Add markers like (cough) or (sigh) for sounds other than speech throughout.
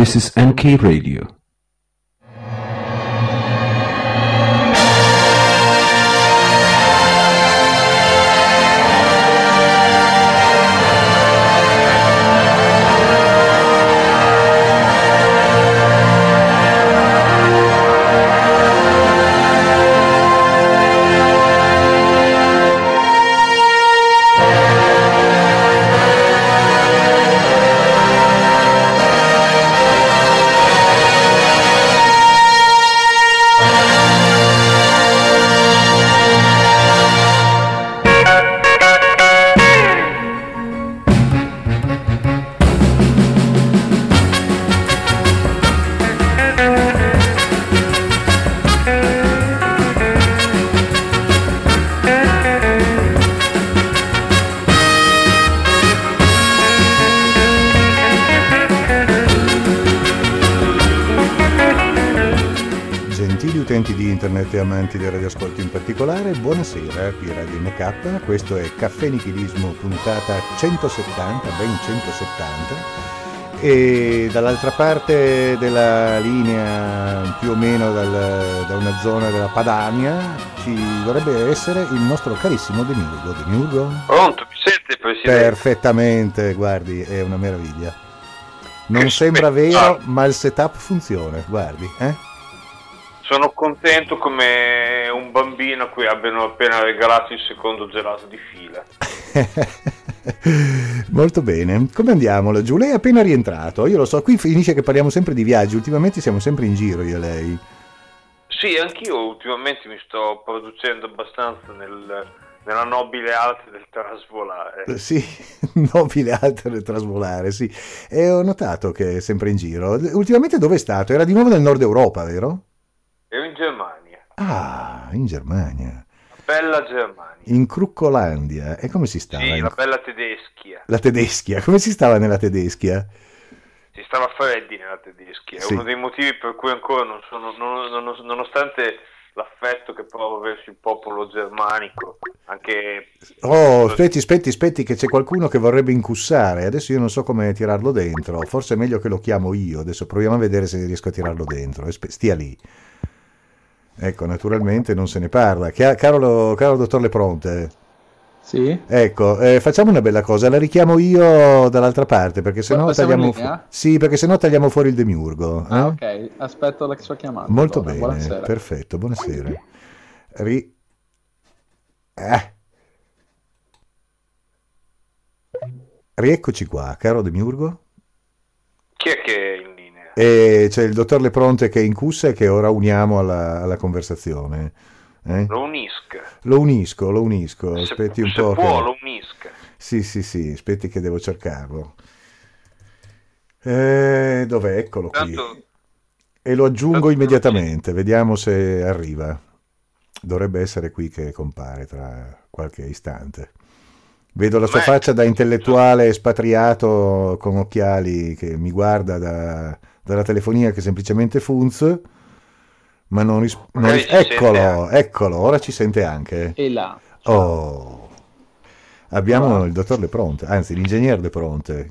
This is NK Radio. MK, questo è Caffè Nichilismo puntata 170, ben 170 e dall'altra parte della linea, più o meno dal- da una zona della Padania, ci dovrebbe essere il nostro carissimo Demiurgo. Demiurgo? Pronto, mi sente Presidente? Perfettamente, guardi, è una meraviglia. Non Che sembra vero, spettacolo. ma il setup funziona, guardi, eh? Sono contento come bambino a cui abbiano appena regalato il secondo gelato di fila. (laughs) Molto bene, come andiamo laggiù? Lei è appena rientrato, io lo so, qui finisce che parliamo sempre di viaggi, ultimamente siamo sempre in giro io e lei. Sì, anch'io ultimamente mi sto producendo abbastanza nel- nella nobile arte del trasvolare. Eh, Sì, (laughs) nobile alta del trasvolare, sì. E ho notato che è sempre in giro. Ultimamente dove è stato? Era di nuovo nel nord Europa, vero? Ero in Germania, Ah, in Germania. la bella Germania. In Cruccolandia. E come si stava? Sì, in- la bella tedeschia. La tedeschia, come si stava nella tedeschia? Si stava freddi nella tedeschia. È Sì. uno dei motivi per cui ancora non sono, non- non- nonostante l'affetto che provo verso il popolo germanico, anche Oh, aspetti, aspetti, aspetti, che c'è qualcuno che vorrebbe incussare. Adesso io non so come tirarlo dentro. Forse è meglio che lo chiamo io. Adesso proviamo a vedere se riesco a tirarlo dentro. Stia lì. Ecco, naturalmente non se ne parla. Caro, caro dottor Lepronte, Sì? ecco, eh, facciamo una bella cosa. La richiamo io dall'altra parte perché sennò tagliamo, fu- sì, perché sennò tagliamo fuori il demiurgo. eh? Ah, ok, aspetto la sua chiamata. Molto allora. bene, Buonasera. perfetto, buonasera. Ri... Eh. Rieccoci qua, caro Demiurgo. chi è che è in linea? E c'è il dottor Lepronte che è in cussa e che ora uniamo alla, alla conversazione. eh? Lo unisca. Lo unisco, lo unisco. Se, Aspetti un se po'. può, che- lo unisca. Sì, sì, sì, aspetti che devo cercarlo. Eh, dov'è? Eccolo qui. Tanto E lo aggiungo immediatamente, vediamo se arriva. Dovrebbe essere qui che compare tra qualche istante. Vedo la sua Beh, faccia da intellettuale espatriato con occhiali che mi guarda da- dalla telefonia che semplicemente funz, ma non, ris- non Magari ris- Eccolo, eccolo, ora ci sente anche. E là. Oh, abbiamo Ciao. il dottor De Pronte, anzi l'ingegnere De Pronte.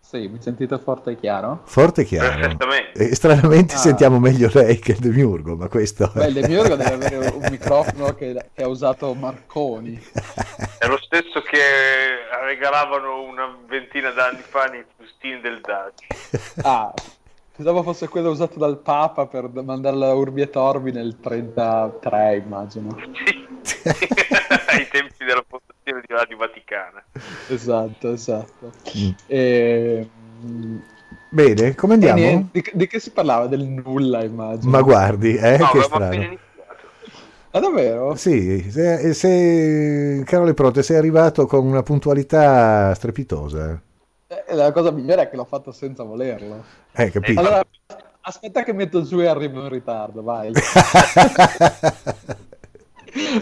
Sì, mi sentite forte e chiaro? Forte e chiaro. Perfettamente. E stranamente Ah. sentiamo meglio lei che il Demiurgo, ma questo... Beh, il Demiurgo deve avere un (laughs) microfono che, che ha usato Marconi. È lo stesso che regalavano una ventina d'anni fa nei fustini del Daci. Ah, pensavo fosse quello usato dal Papa per mandarla a Urbi e Torbi nel 33, immagino. Sì. (laughs) Ai tempi della fondazione di Radio Vaticana. Esatto, esatto. Mm. E... mm, Bene, come andiamo? niente, di, di che si parlava? Del nulla, immagino. Ma guardi, eh, no, che strano. iniziato. Ah, davvero? Sì, se, se Carole Prote sei arrivato con una puntualità strepitosa. Eh, La cosa migliore è che l'ho fatto senza volerlo. Eh, capito? Allora, aspetta che metto giù e arrivo in ritardo, vai. (laughs)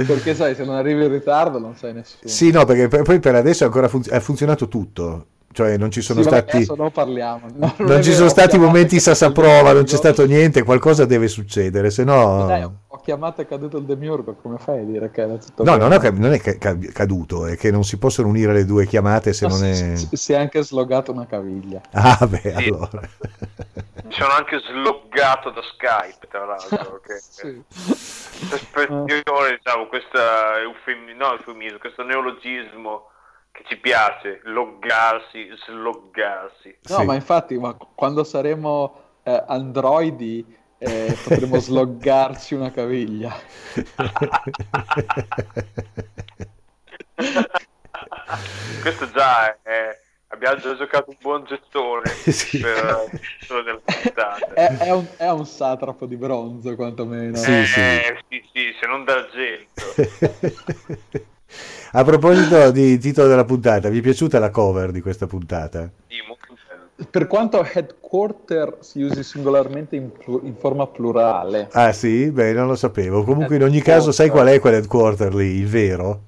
Perché sai, se non arrivi in ritardo non sai nessuno. sì, no, perché poi per adesso ancora funz- ha funzionato tutto. Cioè non ci sono Sì, stati... adesso non parliamo. No, Non è ci vero, sono stati momenti sassaprova, non c'è stato niente, qualcosa deve succedere, se no... Dai, ho chiamato e caduto il demiurgo, come fai a dire che era tutto No, non è, non è ca- ca- caduto, è che non si possono unire le due chiamate se No, non si- è... si, si è anche slogato una caviglia. Ah, beh, Sì. allora. sono anche sloggato da Skype, tra l'altro. (laughs) Che, sì. Questa espressione, diciamo, questa eufemi- no, eufemismo, questo neologismo che ci piace, loggarsi, sloggarsi. No, sì. ma infatti, ma quando saremo eh, androidi eh, potremo (laughs) sloggarci una caviglia. Questo già è, abbiamo già giocato un buon gettone (laughs) sì. per della puntata. È, è, un, è, un, satrapo di bronzo, quantomeno. Sì, eh, sì. sì, sì se non d'argento. (laughs) A proposito di titolo della puntata, vi è piaciuta la cover di questa puntata? Sì, molto per quanto headquarter si usi singolarmente in, plu- in, forma plurale. Ah sì? Beh, non lo sapevo. Comunque in ogni caso sai qual è quell'headquarter lì, il vero?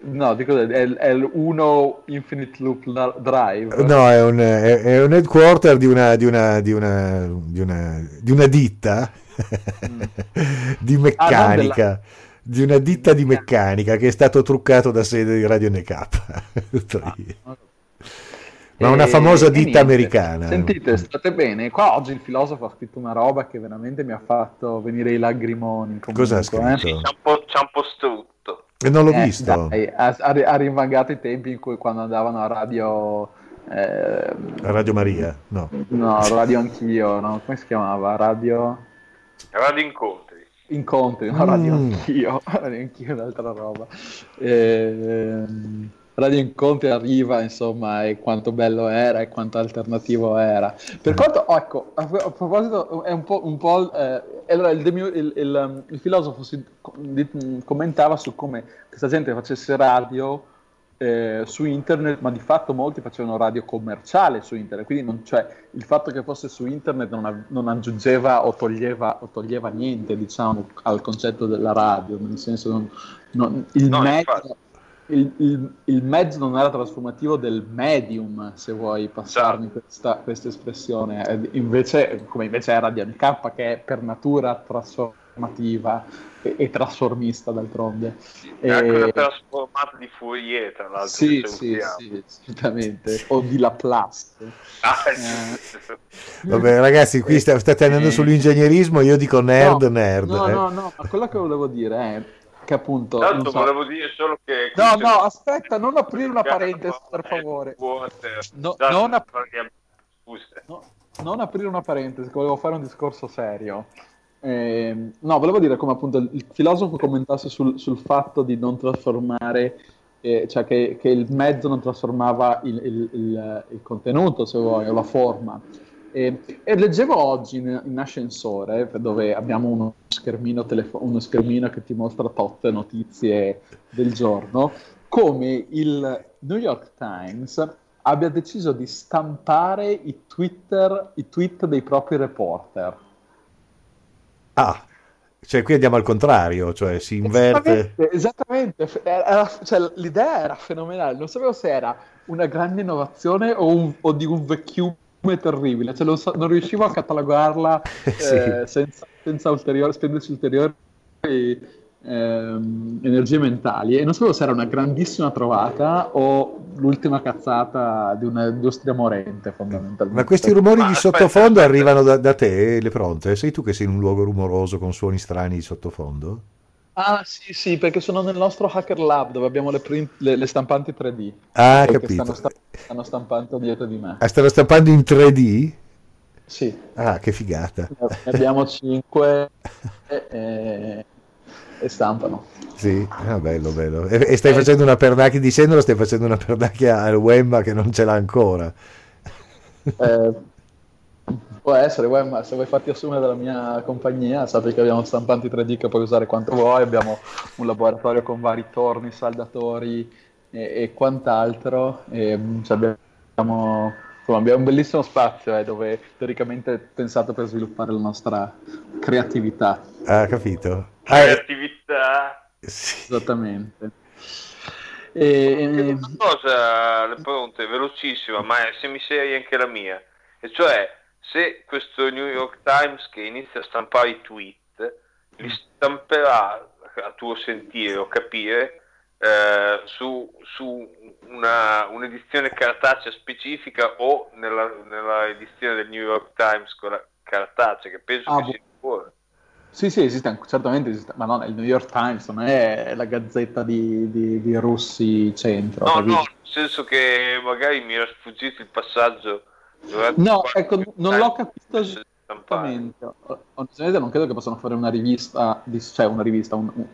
No, dico, è, è l'1 Infinite Loop Drive. No, è un, è, è un headquarter di una, di una, di una, di una, di una ditta mm. (laughs) di meccanica. Ah, della di una ditta di meccanica che è stato truccato da sede di Radio Necap. (laughs) ah, Ma una famosa ditta americana. Sentite, state bene. Qua oggi il filosofo ha scritto una roba che veramente mi ha fatto venire i lagrimoni. Comunque, Cosa ha scritto? Eh? Sì, c'è un po', c'è un po strutto. E non l'ho eh, visto. Dai, ha, ha, rimangato i tempi in cui quando andavano a radio... Eh, Radio Maria? No. No, Radio Anch'io, no? come si chiamava? Radio... Radio Incontro incontri, no? radio mm. anch'io, (laughs) radio anch'io un'altra roba. E, radio incontri arriva, insomma, e quanto bello era e quanto alternativo era. Per quanto, ecco, a, a, proposito, è un po', un po' eh, allora il, il, il, il, filosofo si, di, commentava su come questa gente facesse radio eh, su internet, ma di fatto molti facevano radio commerciale su internet, quindi non, cioè, il fatto che fosse su internet non, non aggiungeva o toglieva, o toglieva, niente diciamo, al concetto della radio, nel senso non, il, no, mezzo, il, il, il, mezzo non era trasformativo del medium, se vuoi passarmi questa, questa espressione, invece, come invece è Radio NK che è per natura trasformativa e, e trasformista d'altronde. E anche una trasformata di Fourier, tra l'altro. Sì, sì, sì, assolutamente. o di Laplace. Ah, eh. Vabbè, ragazzi, qui state andando sull'ingegnerismo. Io dico nerd, no, nerd. No, eh. no, no, ma quello che volevo dire è che appunto. Tanto so... volevo dire solo che. No, no, aspetta, non aprire una parentesi, per favore. No, non, ap... no, non aprire una parentesi, volevo fare un discorso serio. Eh, no, volevo dire come appunto il filosofo commentasse sul, sul fatto di non trasformare, eh, cioè che, che, il mezzo non trasformava il, il, il, il, contenuto, se vuoi, o la forma. E, e leggevo oggi in, in, ascensore, dove abbiamo uno schermino, telefo- uno schermino che ti mostra tutte notizie del giorno, come il New York Times abbia deciso di stampare i, Twitter, i tweet dei propri reporter Ah, cioè qui andiamo al contrario, cioè si inverte. Esattamente, esattamente. Era, cioè, l'idea era fenomenale, non sapevo se era una grande innovazione o, un, o di un vecchiume terribile, cioè, non, so, non, riuscivo a catalogarla (laughs) sì. eh, senza, senza ulteriori, spendersi ulteriori ehm, energie mentali e non sapevo se era una grandissima trovata o l'ultima cazzata di un'industria morente fondamentalmente. Ma questi rumori di sottofondo arrivano da, da te, le pronte? Sei tu che sei in un luogo rumoroso con suoni strani di sottofondo? Ah sì sì, perché sono nel nostro Hacker Lab dove abbiamo le, print, le, le stampanti 3D. Ah, capito. Stanno, sta- stanno, stampando dietro di me. Ah, stanno stampando in 3D? Sì. Ah, che figata. Ne abbiamo 5 (laughs) e, e, e stampano. Sì, ah, bello, bello. E, e stai eh, facendo una pernacchia, dicendolo, stai facendo una pernacchia al Wemba che non ce l'ha ancora. Eh, può essere, Wemba, se vuoi farti assumere dalla mia compagnia, sappi che abbiamo stampanti 3D che puoi usare quanto vuoi, abbiamo un laboratorio con vari torni, saldatori e, e quant'altro. E, cioè abbiamo insomma, abbiamo un bellissimo spazio eh, dove teoricamente è pensato per sviluppare la nostra creatività. Ah, capito. Creatività. Sì. Esattamente. E, una cosa, le pronte, velocissima, ma è semiseria anche la mia. E cioè, se questo New York Times che inizia a stampare i tweet, li stamperà a tuo sentire o capire eh, su, su una, un'edizione cartacea specifica o nella, nella, edizione del New York Times cartacea, che penso ah, che sia fuori. Sì, sì, esiste, certamente esiste, ma no, il New York Times non è la gazzetta di, di, di Russi centro. No, capito? no, nel senso che magari mi era sfuggito il passaggio. No, ecco, non l'ho capito esattamente. Onestamente non credo che possano fare una rivista, di, cioè una rivista, un, un,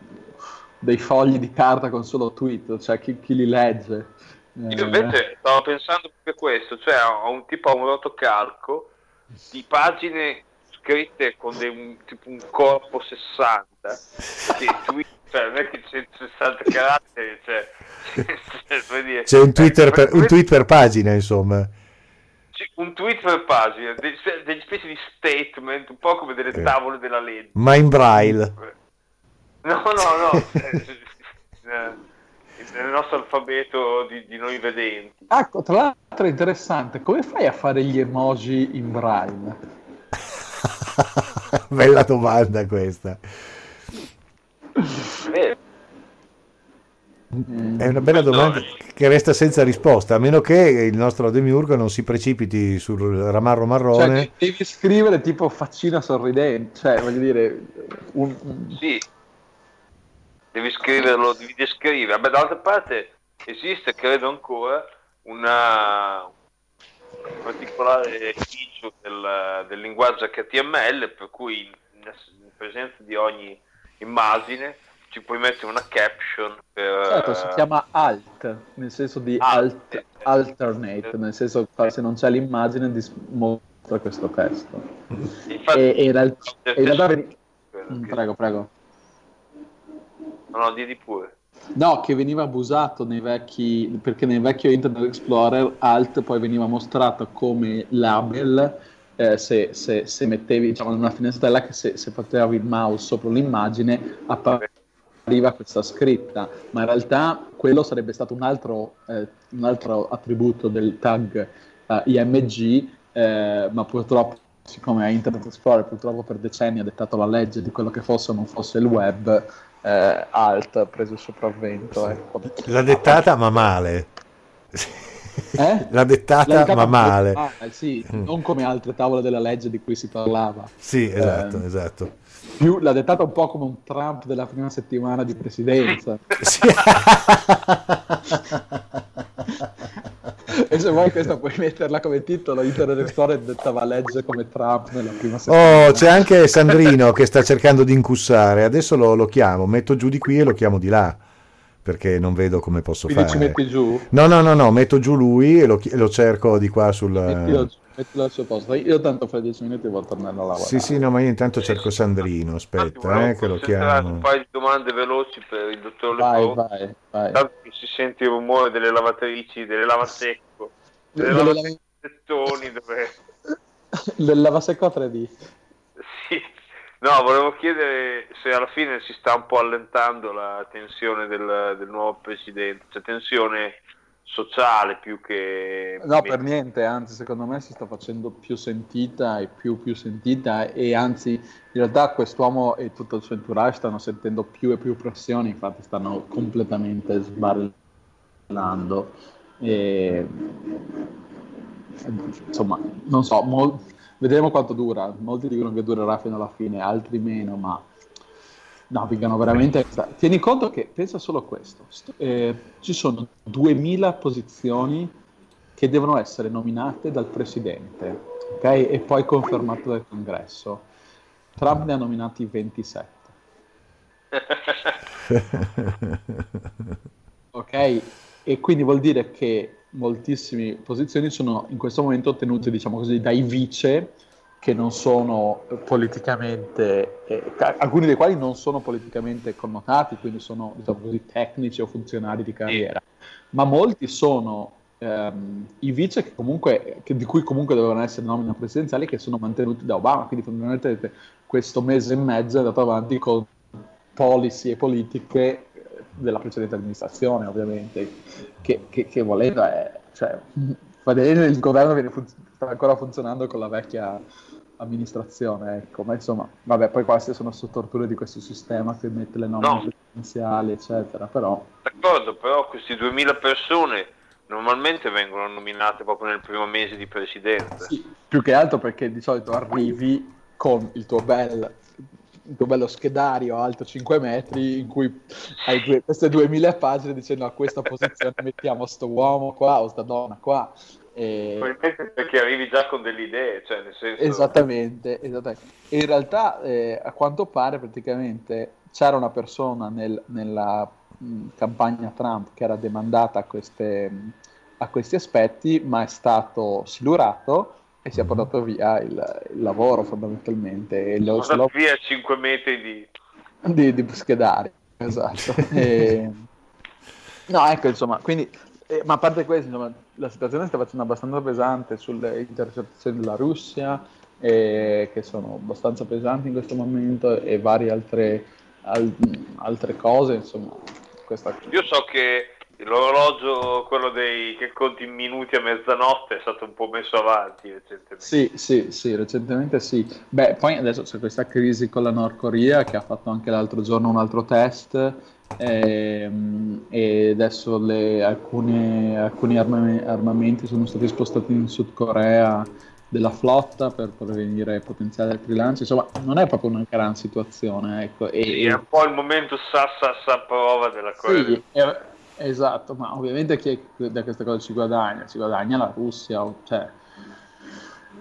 dei fogli di carta con solo tweet, cioè chi, chi li legge. Io invece eh. stavo pensando proprio questo, cioè a un tipo a un rotocalco di pagine scritte con dei, un, tipo un corpo 60 che tweet, cioè non è che c'è 60 caratteri cioè, (laughs) cioè, c'è un, Twitter per, un tweet per pagina insomma un tweet per pagina degli, degli specie di statement un po' come delle tavole della legge. Ma in braille. No no no nel nostro alfabeto di, di, noi vedenti. Ecco tra l'altro è interessante come fai a fare gli emoji in braille? (laughs) Bella domanda questa. È una bella domanda che resta senza risposta, a meno che il nostro Demiurgo non si precipiti sul ramarro marrone. Cioè, devi scrivere tipo faccina sorridente, cioè voglio dire... Un. Sì, devi scriverlo, devi descrivere. Beh, d'altra parte esiste, credo ancora, una, un particolare feature del, del, linguaggio HTML per cui in, in, presenza di ogni immagine ci puoi mettere una caption per, certo, si chiama alt nel senso di alt, alt alternate nel senso che se non c'è l'immagine mostra questo testo. Infatti, e, in realtà, in realtà... prego prego. No no di pure. No, che veniva abusato nei vecchi, perché nel vecchio Internet Explorer Alt poi veniva mostrato come label eh, se, se, se, mettevi diciamo, in una finestrella che se, se portavi il mouse sopra l'immagine appariva questa scritta, ma in realtà quello sarebbe stato un altro, eh, un altro attributo del tag eh, IMG, eh, ma purtroppo siccome Internet Explorer purtroppo per decenni ha dettato la legge di quello che fosse o non fosse il web, eh, alt ha preso il sopravvento. Ecco. L'ha dettata ma male. Eh? (laughs) L'ha dettata, L'ha dettata ma male. male sì, mm. non come altre tavole della legge di cui si parlava. Sì, esatto, eh, esatto. Più, l'ha dettata un po' come un Trump della prima settimana di presidenza. Sì. (laughs) e se vuoi questa puoi metterla come titolo Internet Explorer dettava legge come Trump nella prima settimana oh c'è anche Sandrino che sta cercando di incussare adesso lo, lo, chiamo metto giù di qui e lo chiamo di là perché non vedo come posso Quindi fare ci metti giù? no no no no metto giù lui e lo, lo cerco di qua sul Mettilo giù mettilo al suo posto. Io tanto fra dieci minuti a tornare a lavorare. Sì, sì, no, ma io intanto cerco Sandrino. Aspetta, eh, che lo chiamo. Un paio di domande veloci per il dottor Vai, vai, vai. Tanto si sente il rumore delle lavatrici, delle lavasecco, delle lavasettoni dove... Del lavasecco a 3D. Sì. No, volevo chiedere se alla fine si sta un po' allentando la tensione del, del nuovo presidente, cioè tensione sociale più che... No, per niente, anzi secondo me si sta facendo più sentita e più, più sentita e anzi in realtà quest'uomo e tutto il suo entourage stanno sentendo più e più pressioni, infatti stanno completamente sbarellando. E, insomma, non so, mol- vedremo quanto dura, molti dicono che durerà fino alla fine, altri meno, ma No, vengano veramente... Tieni conto che, pensa solo a questo, eh, ci sono 2000 posizioni che devono essere nominate dal Presidente, ok? E poi confermate dal Congresso. Trump ne ha nominati 27. (laughs) ok? E quindi vuol dire che moltissime posizioni sono in questo momento tenute, diciamo così, dai vice che non sono politicamente, eh, alcuni dei quali non sono politicamente connotati, quindi sono diciamo così, tecnici o funzionari di carriera, ma molti sono ehm, i vice che comunque, che, di cui comunque dovevano essere nomine presidenziali che sono mantenuti da Obama, quindi fondamentalmente questo mese e mezzo è andato avanti con policy e politiche della precedente amministrazione, ovviamente, che, che, che volendo è... Cioè, il governo viene fun- sta ancora funzionando con la vecchia amministrazione, ecco, ma insomma, vabbè, poi queste sono su torture di questo sistema che mette le nomine no. presidenziali, eccetera, però... D'accordo, però questi 2000 persone normalmente vengono nominate proprio nel primo mese di presidenza. Sì, più che altro perché di solito arrivi con il tuo bel il tuo bello schedario alto 5 metri in cui hai due, queste 2000 pagine dicendo a questa posizione (laughs) mettiamo sto uomo qua o sta donna qua e... Probabilmente perché arrivi già con delle idee, cioè nel senso... Esattamente, esattamente. in realtà eh, a quanto pare praticamente c'era una persona nel, nella mh, campagna Trump che era demandata a, queste, a, questi aspetti, ma è stato silurato e si è mhm. portato via il, il lavoro fondamentalmente. E lo, portato via 5 metri di... di, di schedari, esatto. (laughs) e... No, ecco, insomma, quindi eh, ma a parte questo, insomma, la situazione sta facendo abbastanza pesante sulle intercettazioni della Russia, eh, che sono abbastanza pesanti in questo momento, e varie altre, al, altre cose. Insomma, questa... Io so che l'orologio, quello dei che conti in minuti a mezzanotte, è stato un po' messo avanti recentemente. Sì, sì, sì, recentemente sì. Beh, poi adesso c'è questa crisi con la Nord Corea che ha fatto anche l'altro giorno un altro test e, ehm, e adesso le, alcune, alcuni armamenti sono stati spostati in Sud Corea della flotta per prevenire potenziali altri lanci. Insomma, non è proprio una gran situazione. Ecco. E, sì, è un po' il momento sa sa prova della cosa. Sì, è, esatto, ma ovviamente chi è, da questa cosa ci guadagna? Ci guadagna la Russia, cioè...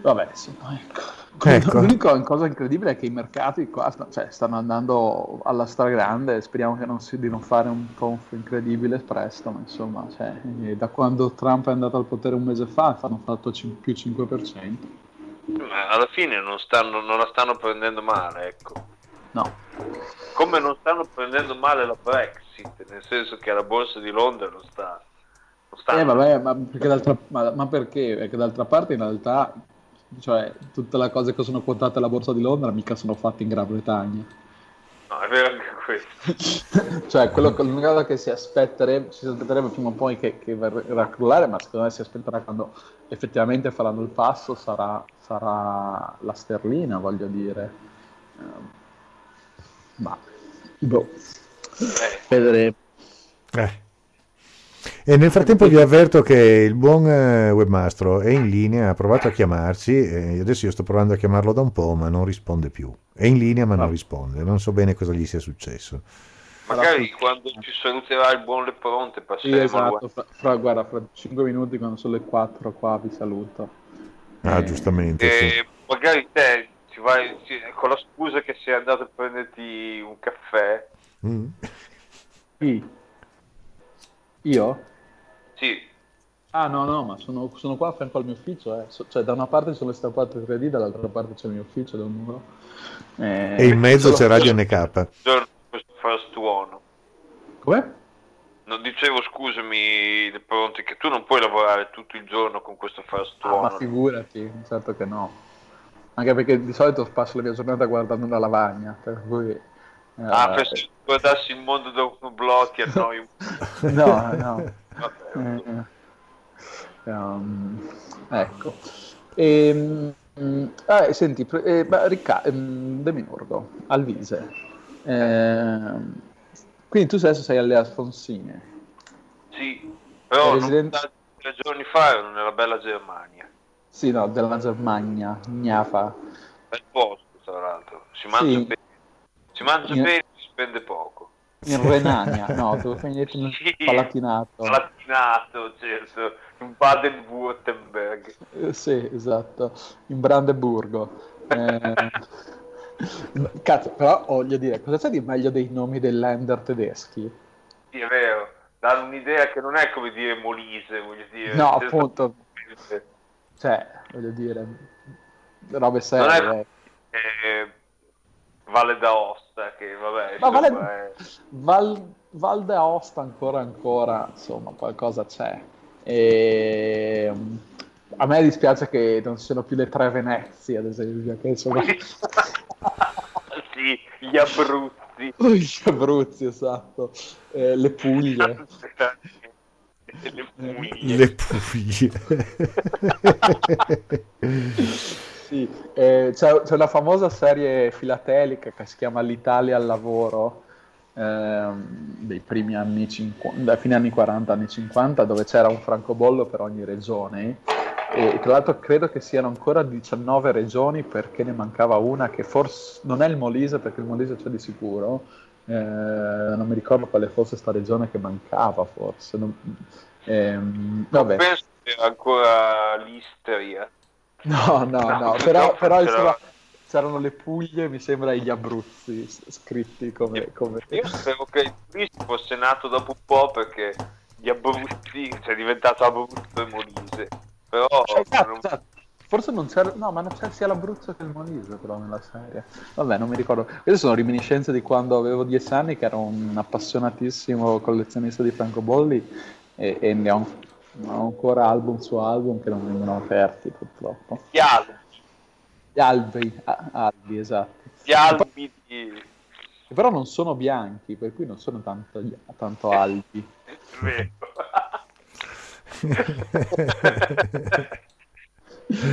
Vabbè, insomma, ecco. Ecco. (laughs) L'unica cosa incredibile è che i mercati qua st- cioè, stanno andando alla stragrande, speriamo non si, di non fare un tonfo incredibile presto, ma insomma, cioè, da quando Trump è andato al potere un mese fa hanno fatto c- più 5%. Ma alla fine non, stanno, non la stanno prendendo male, ecco. No. Come non stanno prendendo male la Brexit, nel senso che la borsa di Londra non sta... Non sta eh, vabbè, ma perché, ma, ma perché? Perché d'altra parte in realtà cioè tutte le cose che sono quotate alla borsa di Londra mica sono fatte in Gran Bretagna. No, è vero anche questo. (laughs) cioè, quello, l'unica cosa che si aspetterebbe, si aspetterebbe prima o poi che, che verrà a crollare, ma secondo me si aspetterà quando effettivamente faranno il passo, sarà, sarà la sterlina, voglio dire. Um, ma, boh. Vedremo. Eh. E nel frattempo vi avverto che il buon eh, webmastro è in linea, ha provato a chiamarci, e adesso io sto provando a chiamarlo da un po', ma non risponde più. È in linea ma non ah. risponde, non so bene cosa gli sia successo. Magari quando ci saluterà il buon Lepronte passeremo sì, esatto, fra, fra, guarda, fra 5 minuti quando sono le 4 qua vi saluto. Ah, eh, giustamente. E sì. Magari te ci vai, con la scusa che sei andato a prenderti un caffè. Mm. Sì. Io? Sì. Ah no, no, ma sono, sono qua a fianco al mio ufficio, eh. so, cioè da una parte sono le stampate 3D, dall'altra parte c'è il mio ufficio, da un muro. Eh, e in mezzo c'è Radio NK. Questo first one. Come? Non dicevo, scusami, Pronti, che tu non puoi lavorare tutto il giorno con questo first ah, one. Ma figurati, certo che no. Anche perché di solito passo la mia giornata guardando una lavagna, per cui... Eh, ah, penso che guardassi il mondo da un blocchi a noi. (laughs) no, no. Eh, um, ecco. E, um, ah, senti, eh, Ricca, um, Demiurgo, Alvise. Eh, quindi tu adesso sei alle Alfonsine. Sì, però residente... tre giorni fa ero nella bella Germania. Sì, no, della Germania, Gnafa. Bel posto, tra l'altro. Si mangia sì. Si mangia In... bene si spende poco in Renania, no, dove fai detto (laughs) sì, Palatinato. Palatinato, certo, in Baden-Württemberg. Eh, sì, esatto, in Brandeburgo. Eh, (laughs) cazzo, però voglio dire, cosa c'è di meglio dei nomi dei lander tedeschi? Sì, è vero, danno un'idea che non è come dire Molise, voglio dire. No, appunto. Cioè, voglio dire, robe serie. Non è, eh, Valle d'Aosta, che vabbè, Ma Valle... è... Val... Val d'Aosta ancora ancora, insomma, qualcosa c'è. E... A me dispiace che non ci siano più le tre Venezie, ad esempio, che insomma... (laughs) sì, gli Abruzzi. (laughs) Gli Abruzzi, esatto. Eh, le Puglie. le Puglie. Le Puglie. (laughs) sì. Eh, c'è, c'è, una famosa serie filatelica che si chiama L'Italia al lavoro, eh, dei primi anni 50, dai fine anni 40, anni 50, dove c'era un francobollo per ogni regione. E tra l'altro credo che siano ancora 19 regioni perché ne mancava una che forse non è il Molise, perché il Molise c'è di sicuro. Eh, non mi ricordo quale fosse sta regione che mancava, forse. Non, ehm, vabbè. penso che ancora l'Istria. No, no, no, però, però insomma, c'erano le Puglie, mi sembra, e gli Abruzzi scritti come... come... Io spero che il Twist fosse nato dopo un po' perché gli Abruzzi, cioè è diventato Abruzzo e Molise, però... Esatto, non... esatto. Forse non c'era, no, ma non c'è sia l'Abruzzo che il Molise però nella serie. Vabbè, non mi ricordo. Queste sono reminiscenze di quando avevo dieci anni, che ero un appassionatissimo collezionista di francobolli e, e ne ho ho ancora album su album che non vengono aperti purtroppo. Gli album. Gli albi, ah, albi esatto. Gli albi di... Però non sono bianchi, per cui non sono tanto, tanto albi.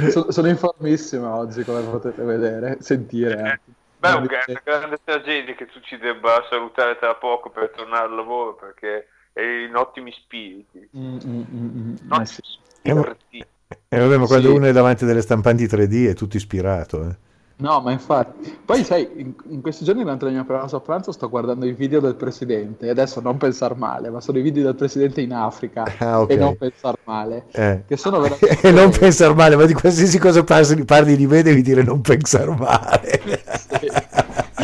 sono, sono informissimo oggi, come potete vedere, sentire. Eh, beh, è una grande tragedia che tu ci debba salutare tra poco per tornare al lavoro perché e in ottimi spiriti. Mm, mm, mm, mm. sì. eh, eh, vabbè, ma quando sì. uno è davanti delle stampanti 3D è tutto ispirato. Eh. No, ma infatti. Poi sai, in, in questi giorni durante la mia pausa a pranzo sto guardando i video del presidente. E adesso non pensare male, ma sono i video del presidente in Africa. (laughs) Ah, okay. E non pensare male. Eh. Che sono (laughs) veramente... e non pensare male, ma di qualsiasi cosa parli, parli di me devi dire non pensare male. (laughs) sì.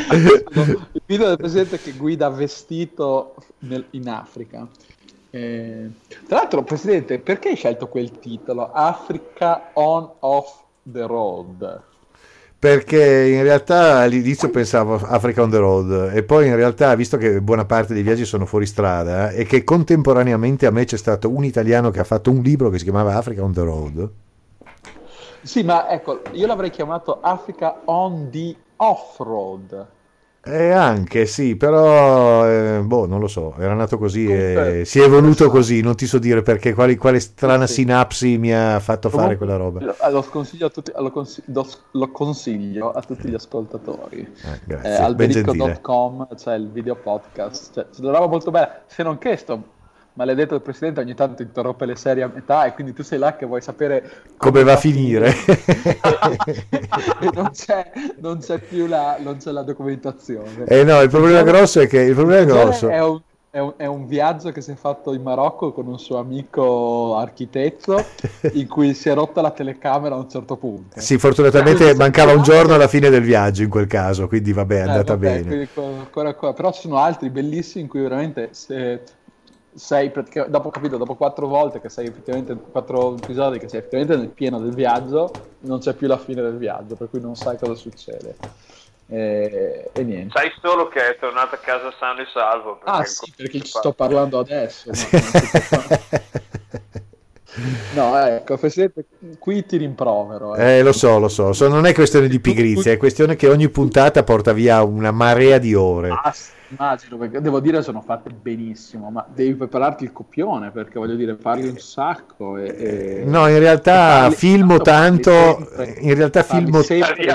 Il video del presidente che guida vestito nel, in Africa. Eh, tra l'altro, Presidente, perché hai scelto quel titolo? Africa on off the road? Perché in realtà all'inizio pensavo Africa on the road e poi in realtà, visto che buona parte dei viaggi sono fuori strada e che contemporaneamente a me c'è stato un italiano che ha fatto un libro che si chiamava Africa on the road. Sì, ma ecco, io l'avrei chiamato Africa on the off-road. Eh, anche sì, però eh, boh, non lo so, era nato così Comunque, e si è evoluto così, non ti so dire perché, quali, quale strana sì. sinapsi mi ha fatto Comunque, fare quella roba. Lo consiglio a tutti, lo consiglio, lo consiglio a tutti gli ascoltatori. Eh, grazie, eh, alberico.com c'è il video podcast, cioè, c'è una roba molto bella, se non che sto maledetto il presidente ogni tanto interrompe le serie a metà e quindi tu sei là che vuoi sapere come, come va a finire, (laughs) non c'è, non c'è più la, non c'è la documentazione. Eh no il problema diciamo, grosso è che il problema grosso. è un, è un, è un, viaggio che si è fatto in Marocco con un suo amico architetto in cui si è rotta la telecamera a un certo punto. Sì, fortunatamente mancava un giorno alla fine del viaggio in quel caso, quindi vabbè, è andata eh, vabbè, bene. Ancora, ancora, però ci sono altri bellissimi in cui veramente se, sei praticamente, dopo capito, dopo quattro volte che sei effettivamente, quattro episodi che sei effettivamente nel pieno del viaggio, non c'è più la fine del viaggio, per cui non sai cosa succede. E, e niente. Sai solo che è tornato a casa sano e salvo. Ah sì, perché ci sto parlando adesso. (laughs) No, ecco, Presidente, qui ti rimprovero. Eh. eh, lo so, lo so. so. Non è questione di pigrizia, è questione che ogni puntata porta via una marea di ore. Ah, Immagino, perché devo dire sono fatte benissimo, ma devi prepararti il copione perché voglio dire, parli un sacco. E, e... No, in realtà parli, filmo tanto, sempre, in realtà filmo sempre (laughs)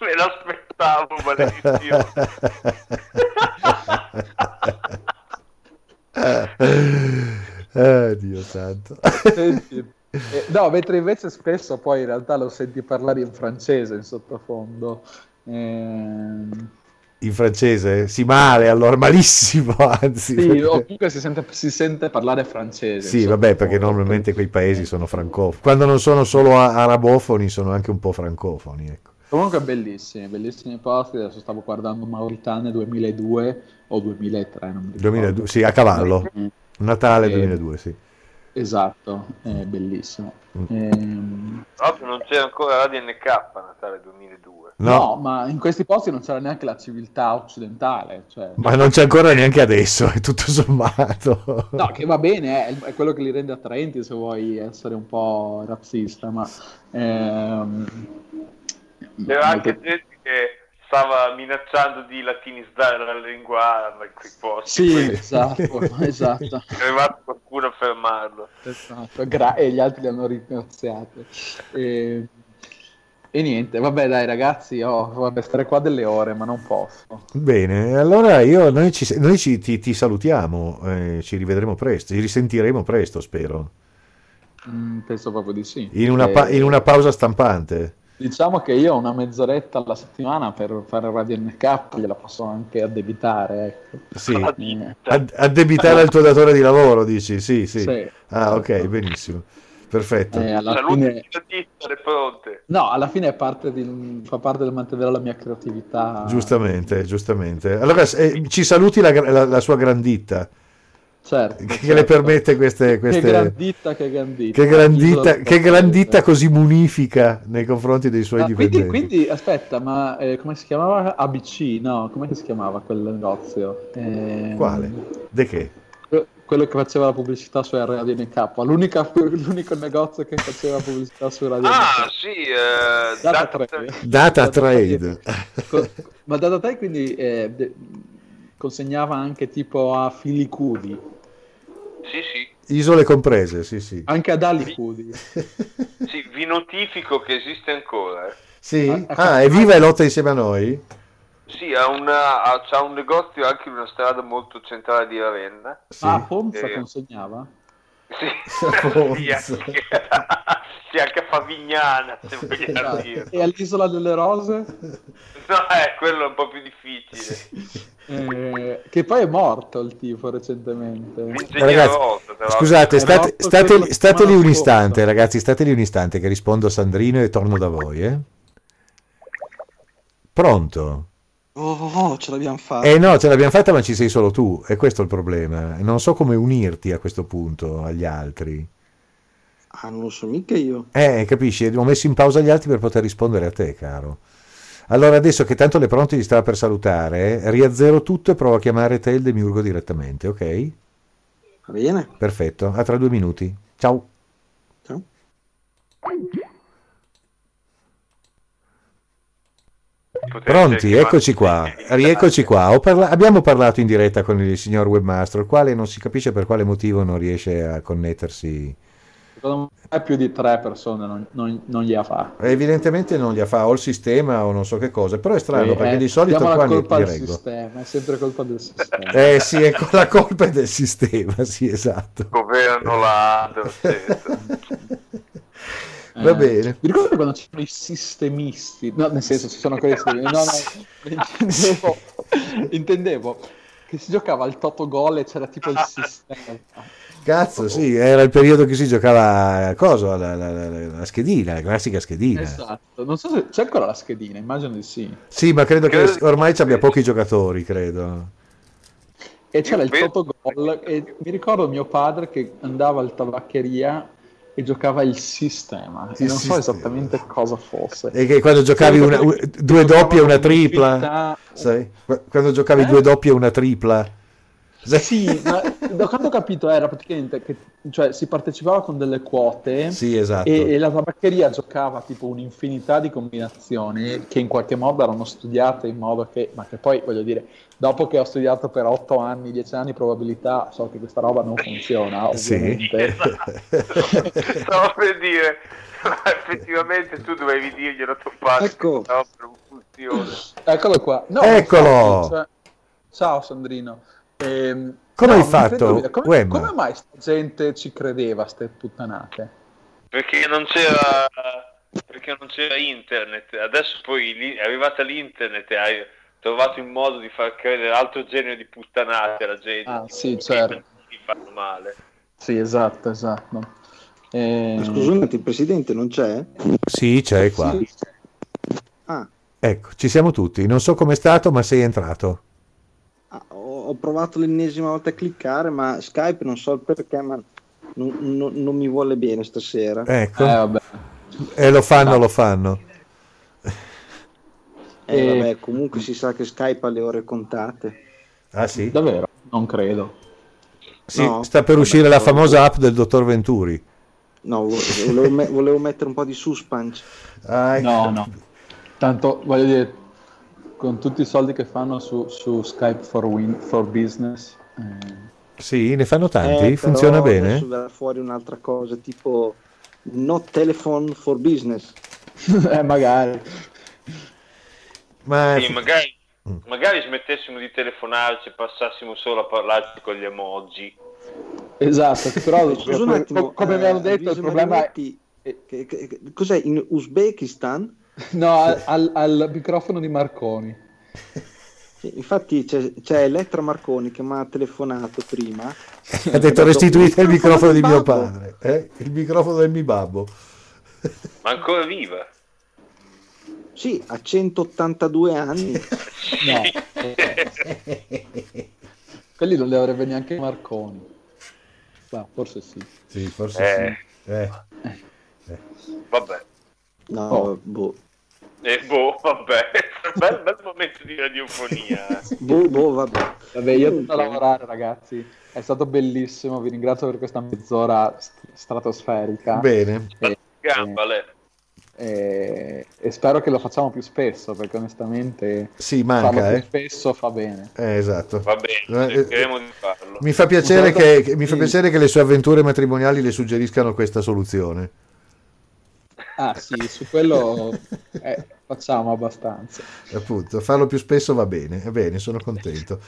Me l'aspettavo, maledizione. (laughs) eh, Dio santo. Senti, eh, no, mentre invece spesso poi in realtà lo senti parlare in francese in sottofondo. Ehm... In francese? Si male, allora malissimo, (laughs) anzi. Sì, o comunque si sente, si sente parlare francese. Sì, vabbè, perché normalmente quei paesi sono francofoni. Quando non sono solo arabofoni, sono anche un po' francofoni, ecco. Comunque bellissimi, bellissimi posti. Adesso stavo guardando Mauritania 2002 o 2003, non mi ricordo. 2002, sì, a cavallo. Natale 2002, sì. Esatto, è bellissimo. Mm. Ehm... Proprio non c'era ancora Radio NK a Natale 2002. No. no. ma in questi posti non c'era neanche la civiltà occidentale. Cioè... Ma non c'è ancora neanche adesso, è tutto sommato. No, che va bene, è, è quello che li rende attraenti se vuoi essere un po' razzista, ma... Ehm... C'era anche gente che stava minacciando di latinizzare la lingua in quei posti. Sì, esatto, (laughs) esatto. È arrivato qualcuno a fermarlo. Esatto, gra- e gli altri li hanno ringraziato. E... E niente, vabbè dai ragazzi, oh, vabbè, stare qua delle ore, ma non posso. Bene, allora io, noi, ci, noi ci, ti, ti, salutiamo, eh, ci rivedremo presto, ci risentiremo presto, spero. Mm, penso proprio di sì. In una, pa- in una, pausa stampante. Diciamo che io ho una mezz'oretta alla settimana per fare Radio NK, gliela posso anche addebitare. Ecco. Sì. Ad- addebitare al tuo datore di lavoro, dici? Sì, sì. sì ah, ok, benissimo. Perfetto. Eh, alla fine... pronte. No, alla fine parte di... fa parte del mantenere la mia creatività. Giustamente, giustamente. Allora eh, ci saluti la, la, la sua granditta. Certo, che certo. le permette queste, queste... Che grandita, che grandita. Che grandita, che grandita così munifica nei confronti dei suoi no, dipendenti. Quindi, quindi aspetta, ma eh, come si chiamava? ABC? No, come si chiamava quel negozio? Eh... Quale? De che? quello che faceva la pubblicità su Radio NK, (laughs) l'unico negozio che faceva pubblicità su Radio ah, NK. sì, eh, Data, Data, Trade. Data Trade. Ma Data Trade quindi eh, de- consegnava anche tipo a Filicudi. Sì, sì. Isole comprese, sì, sì. Anche ad Alicudi. (laughs) sì, vi notifico che esiste ancora. Eh. Sì? Ah, è viva e lotta insieme a noi? Sì, ha, una, ha, ha, un negozio anche in una strada molto centrale di Ravenna. Sì. Ah, Ponza e... consegnava? Sì, (laughs) (laughs) sì, anche, sì, anche a Favignana, se esatto. dire. E all'Isola delle Rose? (laughs) No, eh, quello è un po' più difficile. Eh, che poi è morto il tipo recentemente. Ragazzi, scusate, state, state, state lì un istante, ragazzi, state lì un istante che rispondo a Sandrino e torno da voi. Eh? Pronto? Oh, oh, oh, ce l'abbiamo fatta. Eh no, ce l'abbiamo fatta, ma ci sei solo tu, e questo è il problema. Non so come unirti a questo punto agli altri. Ah, non lo so mica io. Eh, capisci? Ho messo in pausa gli altri per poter rispondere a te, caro. Allora, adesso che tanto le pronti ti stava per salutare, riazzero tutto e provo a chiamare te il demiurgo direttamente, ok? Va bene. Perfetto, a tra due minuti. Ciao. Ciao. Pronti, eccoci qua, rieccoci qua. Parla- abbiamo parlato in diretta con il signor webmaster, il quale non si capisce per quale motivo non riesce a connettersi. Secondo me più di tre persone non, non, non gliela fa. Evidentemente non gliela fa o il sistema o non so che cosa, però è strano sì, perché eh, di solito qua la colpa del sistema, è sempre colpa del sistema. Eh sì, è la colpa del sistema, (laughs) sì esatto. Governo là, (laughs) Va eh, bene. Mi ricordo quando c'erano i sistemisti, no, nel senso ci sono questi, no, no, intendevo, (laughs) intendevo che si giocava al Toto Gol e c'era tipo il sistema. Cazzo, sì, era il periodo che si giocava cosa, la, la, la, la, schedina, la classica schedina. Esatto, non so se c'è ancora la schedina, immagino di sì. Sì, ma credo che ormai ci abbia pochi giocatori, credo. E c'era il Toto Gol e mi ricordo mio padre che andava al tabaccheria e giocava il sistema. Il non sistema. so esattamente cosa fosse. E che quando giocavi una, due doppie e una tripla, sai? quando giocavi eh? due doppie e una tripla. Sì, ma da quanto ho capito era praticamente che cioè, si partecipava con delle quote sì, esatto. e, e, la tabaccheria giocava tipo un'infinità di combinazioni che in qualche modo erano studiate in modo che, ma che poi voglio dire, dopo che ho studiato per 8 anni, 10 anni probabilità, so che questa roba non funziona, ovviamente. (laughs) Sì. Stavo per dire, effettivamente tu dovevi dirglielo padre, ecco. no, non funziona. Eccolo qua. No, Eccolo! Cioè... Ciao Sandrino. Ehm, come no, hai fatto? Come, come, mai sta gente ci credeva, ste puttanate? Perché non c'era, perché non c'era internet. Adesso poi è arrivata l'internet e hai trovato il modo di far credere altro genere di puttanate alla gente. Ah, sì, certo. Ti fanno male. Sì, esatto, esatto. Eh... Scusate, il presidente non c'è? Sì, c'è qua. Sì. Ah. Ecco, ci siamo tutti. Non so com'è stato, ma sei entrato ho provato l'ennesima volta a cliccare, ma Skype non so perché, ma non, non, non mi vuole bene stasera. Ecco. Eh, e lo fanno, no. lo fanno. Eh, e... vabbè, comunque si sa che Skype ha le ore contate. Ah sì? Davvero? Non credo. Sì, no, sta per uscire la famosa app del dottor Venturi. No, volevo, me- volevo mettere un po' di suspense. Ah, ecco. No, no. Tanto, voglio dire, con tutti i soldi che fanno su, su Skype for, win, for Business. Eh. Sì, ne fanno tanti, eh, funziona bene. Adesso verrà fuori un'altra cosa, tipo no telephone for business. (laughs) eh, magari. Ma... Sì, magari, mm. magari smettessimo di telefonarci e passassimo solo a parlarci con gli emoji. Esatto, però Scusa un attimo, come abbiamo eh, detto il problema è... Che, che, che, cos'è in Uzbekistan? No, al, al, al microfono di Marconi. infatti c'è, c'è, Elettra Marconi che mi ha telefonato prima. (laughs) ha detto restituite il microfono di mio padre, eh? il microfono del mio babbo. Ma ancora viva? Sì, ha 182 anni. (laughs) no. Quelli non li avrebbe neanche Marconi. Ma forse sì. Sì, forse eh. sì. Eh. Eh. Vabbè. No, oh. boh. Eh, boh, vabbè, (laughs) bel, bel momento di radiofonia. (laughs) boh, boh, vabbè. Vabbè, io devo a lavorare, ragazzi. È stato bellissimo, vi ringrazio per questa mezz'ora stratosferica. Bene. E, Gamba, e, e, e, spero che lo facciamo più spesso, perché onestamente sì, manca, eh. più spesso fa bene. Eh, esatto. Va bene, eh, cercheremo di farlo. Mi fa piacere, che, che, mi fa piacere che le sue avventure matrimoniali le suggeriscano questa soluzione. Ah sì, su quello eh, facciamo abbastanza. Appunto, farlo più spesso va bene, va bene, sono contento.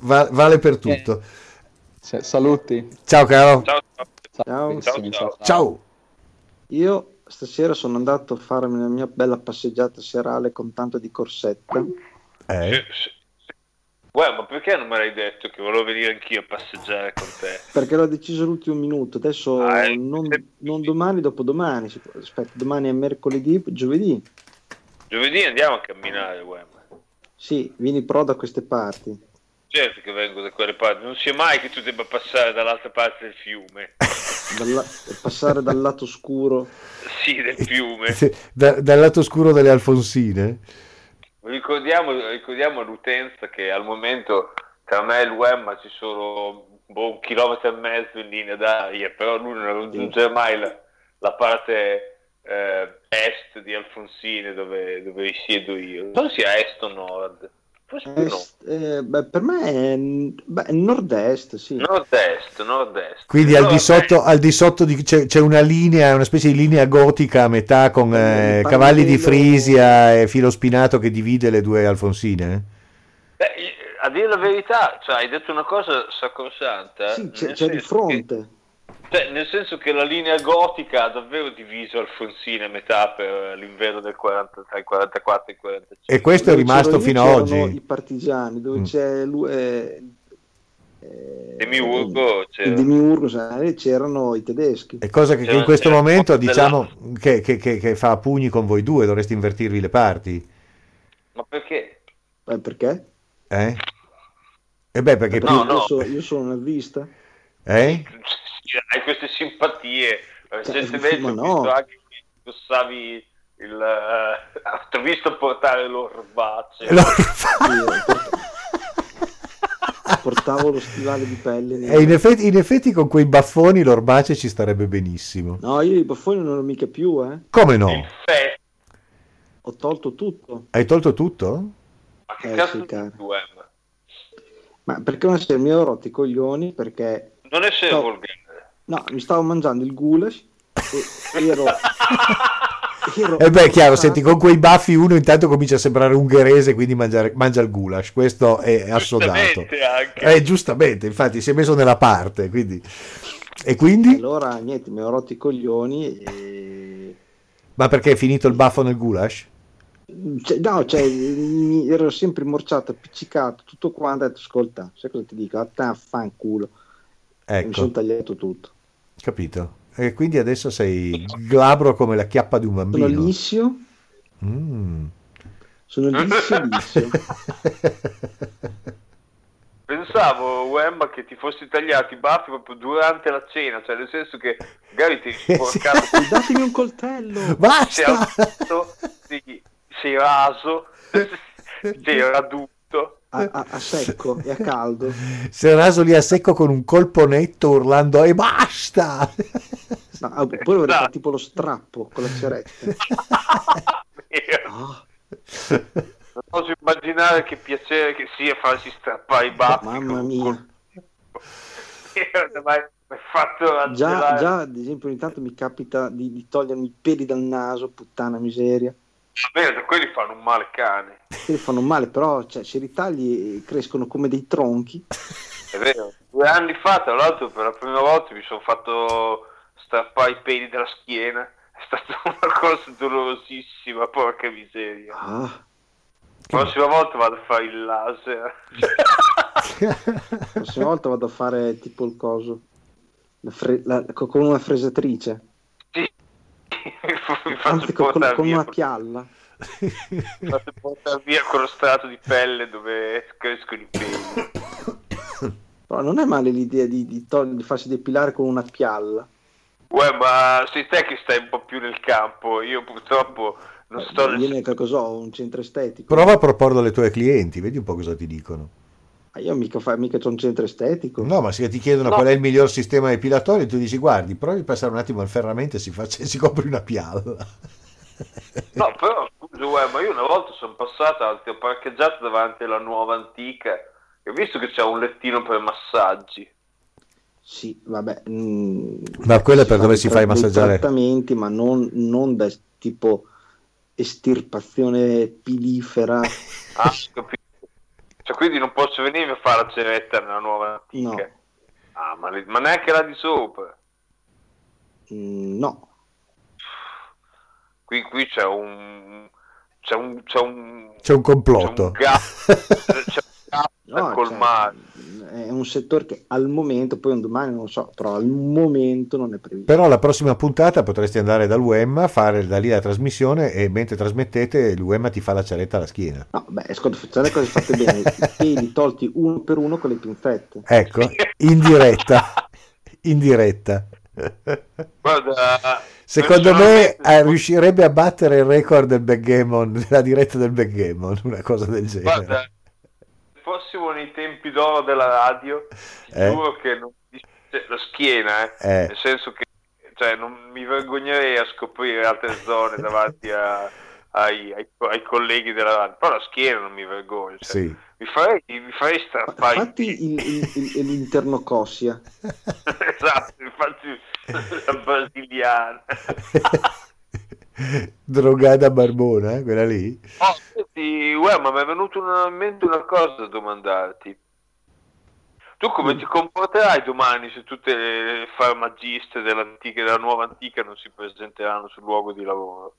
Va, vale per tutto. Eh, saluti. Ciao caro. Ciao. Ciao. Ciao. Ciao. ciao. Io stasera sono andato a farmi la mia bella passeggiata serale con tanto di corsetta. Eh? Uè, ma perché non me l'hai detto che volevo venire anch'io a passeggiare con te? Perché l'ho deciso all'ultimo minuto, adesso ah, non, non, domani, dopodomani, aspetta, domani è mercoledì, giovedì. Giovedì andiamo a camminare, uè. Sì, vieni pro da queste parti. Certo che vengo da quelle parti, non sia mai che tu debba passare dall'altra parte del fiume. Dalla, passare dal lato scuro. Sì, del fiume. (laughs) da, dal lato scuro delle Alfonsine. Ricordiamo, ricordiamo all'utenza che al momento tra me e Wemma ci sono boh, un chilometro e mezzo in linea d'aria, però lui non raggiunge mai la, la parte eh, est di Alfonsine dove, dove risiedo io. Non sia est o nord. Est, eh, beh, per me è beh, nord-est, sì. Nord-est, nord-est. Quindi al di sotto, al di sotto di, c'è, c'è, una linea, una specie di linea gotica a metà con eh, cavalli di Frisia e filo spinato che divide le due Alfonsine? Beh, a dire la verità, cioè, hai detto una cosa sacrosanta. Sì, c'è, c'è di fronte. Che cioè, nel senso che la linea gotica ha davvero diviso Alfonsine a metà per l'inverno del 40, tra il 44 e il 45. E questo è rimasto fino ad oggi. I partigiani, dove mm. c'è lui, eh, eh, Demiurgo, c'era. Demiurgo c'erano i tedeschi. È cosa che, che in questo momento diciamo che, che, che, fa a pugni con voi due, dovresti invertirvi le parti. Ma perché? Eh, perché? Eh? E eh beh, perché, perché no, io, no. So, io sono nazista. Eh? (laughs) hai queste simpatie. Recentemente ho visto anche che indossavi il... Uh, (laughs) ti ho visto portare l'orbace. Portavo lo stivale di pelle. E in effetti, in effetti, con quei baffoni l'orbace ci starebbe benissimo. No, io i baffoni non ho mica più, eh. Come no? Ho tolto tutto. Hai tolto tutto? Ma che eh, cazzo sì. Ma perché non sei mi ho rotto i coglioni perché... Non essere so... volgare No, mi stavo mangiando il goulash e ero... (laughs) ero e eh beh, chiaro, senti, con quei baffi uno intanto comincia a sembrare ungherese, quindi mangiare, mangia il goulash, questo è assodato. Eh, giustamente, infatti si è messo nella parte, quindi... E quindi? Allora, niente, mi ho rotto i coglioni e... Ma perché è finito il baffo nel goulash? Cioè, no, cioè, ero sempre morciato, appiccicato, tutto quanto, ho detto, ascolta, sai cosa ti dico? A te fanculo. Ecco. Mi sono tagliato tutto. Capito. E quindi adesso sei glabro come la chiappa di un bambino. Sono lissio. Mm. Sono lissio lissio. (laughs) Pensavo, Wemba, che ti fossi tagliati i baffi proprio durante la cena, cioè nel senso che magari ti (laughs) sporcato... Datemi un coltello! (laughs) Basta! Sei, sei raso, sei raduto a, a, a, secco e a caldo. (laughs) Si è raso lì a secco con un colpo netto urlando e basta! (laughs) No, poi vorrei fare tipo lo strappo con la ceretta. (laughs) oh. posso immaginare che piacere che sia farsi strappare i baffi. Mamma mia. mai fatto già, già, ad esempio, ogni tanto mi capita di, di togliermi i peli dal naso, puttana miseria. Vabbè, quelli fanno un male cane. Quelli fanno un male, però cioè, se ritagli crescono come dei tronchi. È vero. Due anni fa, tra l'altro, per la prima volta mi sono fatto strappare i peli dalla schiena. È stata (laughs) una cosa dolorosissima, porca miseria. Ah. La prossima volta vado a fare il laser. la prossima volta vado a fare tipo il coso. La fre- la, con una fresatrice. Sì. Anzi, con, con una pialla. Fate portare via quello strato di pelle dove crescono i peli. Però non è male l'idea di, di, to- di farsi depilare con una pialla. Uè, ma sei te che stai un po' più nel campo. Io purtroppo non Eh, sto... Viene che cosa ho, un centro estetico. Prova a proporlo alle tue clienti, vedi un po' cosa ti dicono. Ah, io mica, fa, mica c'ho un centro estetico. No, ma se ti chiedono No. qual è il miglior sistema epilatorio, tu dici guardi, provi a passare un attimo al ferramenta e si, faccia, (laughs) si copri una pialla. (laughs) No, però, scusa, uè, ma io una volta sono passata, ti ho parcheggiato davanti alla nuova antica e ho visto che c'è un lettino per massaggi. Sì, vabbè. mm, Ma quello è per dove si fa i massaggiare. trattamenti, ma non, non da tipo estirpazione pilifera. Ah, capito. Cioè, quindi non posso venire a fare la ceretta nella nuova antica. No. Ah, ma, le- ma neanche la di sopra. Mm, no, Qui, qui c'è un... C'è un... C'è un... C'è un C'è complotto. c'è un gap da (laughs) no, colmare. cioè, è un settore che al momento, poi un domani non lo so, però al momento non è previsto. Però la prossima puntata potresti andare dal UEMA, fare da lì la trasmissione e mentre trasmettete l'UEMA ti fa la ceretta alla schiena. No, beh, ascolta, facciamo le cose fatte bene, (laughs) i peli tolti uno per uno con le pinzette. Ecco, in diretta. In diretta. Guarda, Secondo me eh, riuscirebbe a battere il record del backgammon, della diretta del backgammon, una cosa del genere. Guarda, fossimo nei tempi d'oro della radio, Eh? giuro che non la schiena, eh, Eh. nel senso che cioè, non mi vergognerei a scoprire altre zone (laughs) davanti a- ai, ai- ai colleghi della radio, però la schiena non mi vergogno. cioè, Sì. mi, farei, mi farei strappare Fatti il, il, il- l'interno cossia. (laughs) esatto, infatti (laughs) la brasiliana. (laughs) Drogata barbona, eh, quella lì. Oh, senti, uè, ma mi è venuto una- in mente una cosa da domandarti. Tu come ti comporterai domani se tutte le farmagiste dell'antica, della nuova antica non si presenteranno sul luogo di lavoro?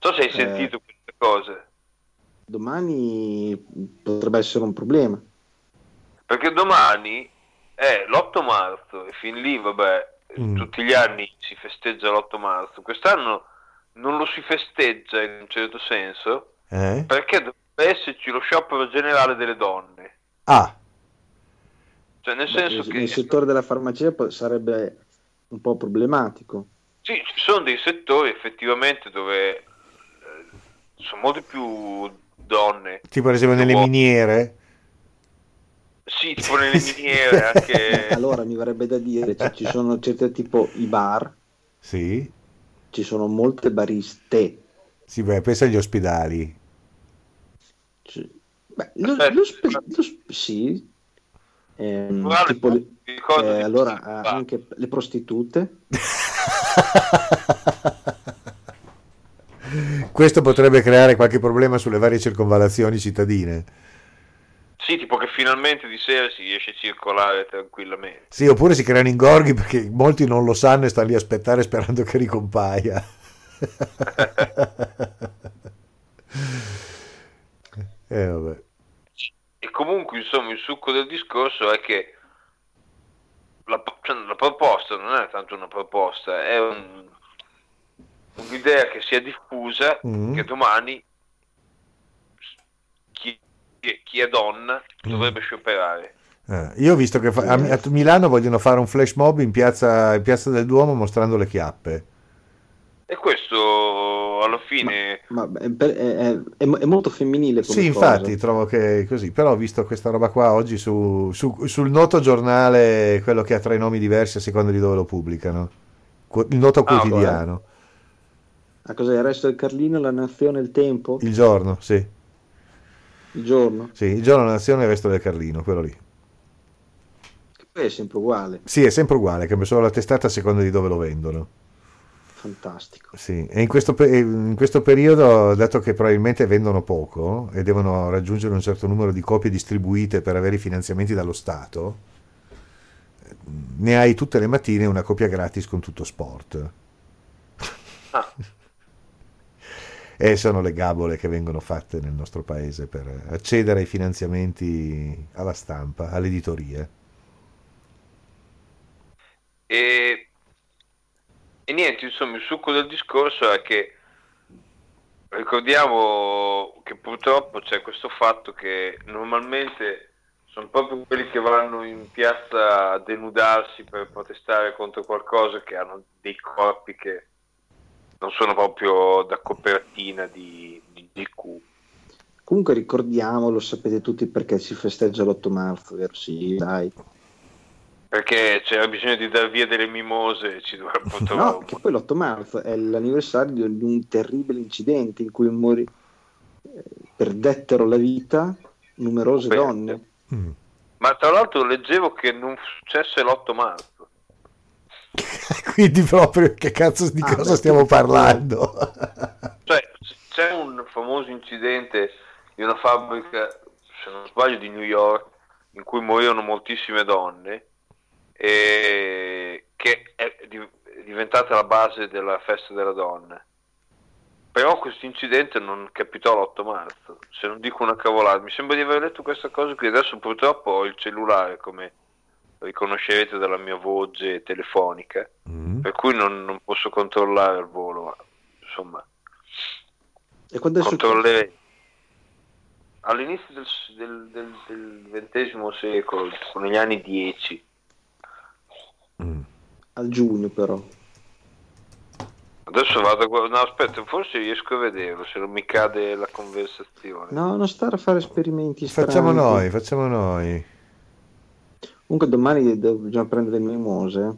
Non so se hai Eh. sentito queste cose. Domani potrebbe essere un problema. Perché domani è l'8 marzo e fin lì, vabbè, Mm. tutti gli anni si festeggia l'8 marzo. Quest'anno non lo si festeggia in un certo senso Eh? perché dovrebbe esserci lo sciopero generale delle donne. Ah, Cioè, nel Beh, senso nel, che nel settore della farmacia sarebbe un po' problematico. sì, ci sono dei settori effettivamente dove eh, sono molte più donne. tipo ad esempio nelle Uomo. miniere. Sì, tipo nelle miniere anche. (laughs) Allora mi verrebbe da dire, cioè, ci sono certe tipo i bar, Sì, ci sono molte bariste. sì beh, pensa agli ospedali. Cioè, beh, lo, lo spe- lo sì. Ehm, Guarda, tipo eh, allora eh, anche le prostitute. (laughs) Questo potrebbe creare qualche problema sulle varie circonvallazioni cittadine. Sì, tipo che finalmente di sera si riesce a circolare tranquillamente. Sì, oppure si creano ingorghi perché molti non lo sanno e stanno lì a aspettare sperando che ricompaia. (laughs) eh, vabbè. E comunque, insomma, il succo del discorso è che la, cioè, la proposta non è tanto una proposta, è un- un'idea che sia diffusa, Mm. che domani chi, chi è donna dovrebbe scioperare. Eh, io ho visto che fa- a, a Milano vogliono fare un flash mob in piazza, in piazza del Duomo mostrando le chiappe. E questo alla fine... Ma è, per- è- è- è è molto femminile come Sì, cosa. infatti, trovo che è così. Però ho visto questa roba qua oggi su- su- sul noto giornale, quello che ha tre nomi diversi a seconda di dove lo pubblicano. Il noto Ah, quotidiano. Ah, cos'è? Il resto del Carlino, la nazione, il tempo? Il giorno, sì. Il giorno? Sì, il giorno della nazione e il resto del Carlino, quello lì. Che poi è sempre uguale. Sì, è sempre uguale, cambia solo la testata a seconda di dove lo vendono. Fantastico. Sì, e in questo, in questo, periodo, dato che probabilmente vendono poco e devono raggiungere un certo numero di copie distribuite per avere i finanziamenti dallo Stato, ne hai tutte le mattine una copia gratis con tutto sport. Ah. (laughs) e sono le gabole che vengono fatte nel nostro paese per accedere ai finanziamenti alla stampa, alle editorie. E e niente, insomma, il succo del discorso è che ricordiamo che purtroppo c'è questo fatto che normalmente sono proprio quelli che vanno in piazza a denudarsi per protestare contro qualcosa che hanno dei corpi che non sono proprio da copertina di, di GQ. Comunque ricordiamo, lo sapete tutti perché si festeggia l'8 marzo, vero? Sì, dai perché c'era bisogno di dar via delle mimose ci dovrebbe (laughs) trovare no, che poi l'8 marzo è l'anniversario di un terribile incidente in cui morì eh, perdettero la vita numerose Beh, donne mm. ma tra l'altro leggevo che non successe l'8 marzo (laughs) quindi proprio che cazzo di ah, cosa beh, stiamo parlando cioè c'è un famoso incidente di una fabbrica se non sbaglio di New York in cui morirono moltissime donne e che è diventata la base della festa della donna. Però questo incidente non capitò l'8 marzo, se non dico una cavolata. Mi sembra di aver letto questa cosa qui. Adesso purtroppo ho il cellulare, come riconoscerete dalla mia voce telefonica, mm. per cui non, non, posso controllare il volo, ma insomma, e quando è controllerei. All'inizio del, del, del, del XX secolo, negli anni 10, Mm. Al giugno però. Adesso vado a guardare. No, aspetta, forse riesco a vederlo se non mi cade la conversazione. No, non stare a fare esperimenti strani. Facciamo noi, facciamo noi. Comunque domani dobbiamo prendere le mimose.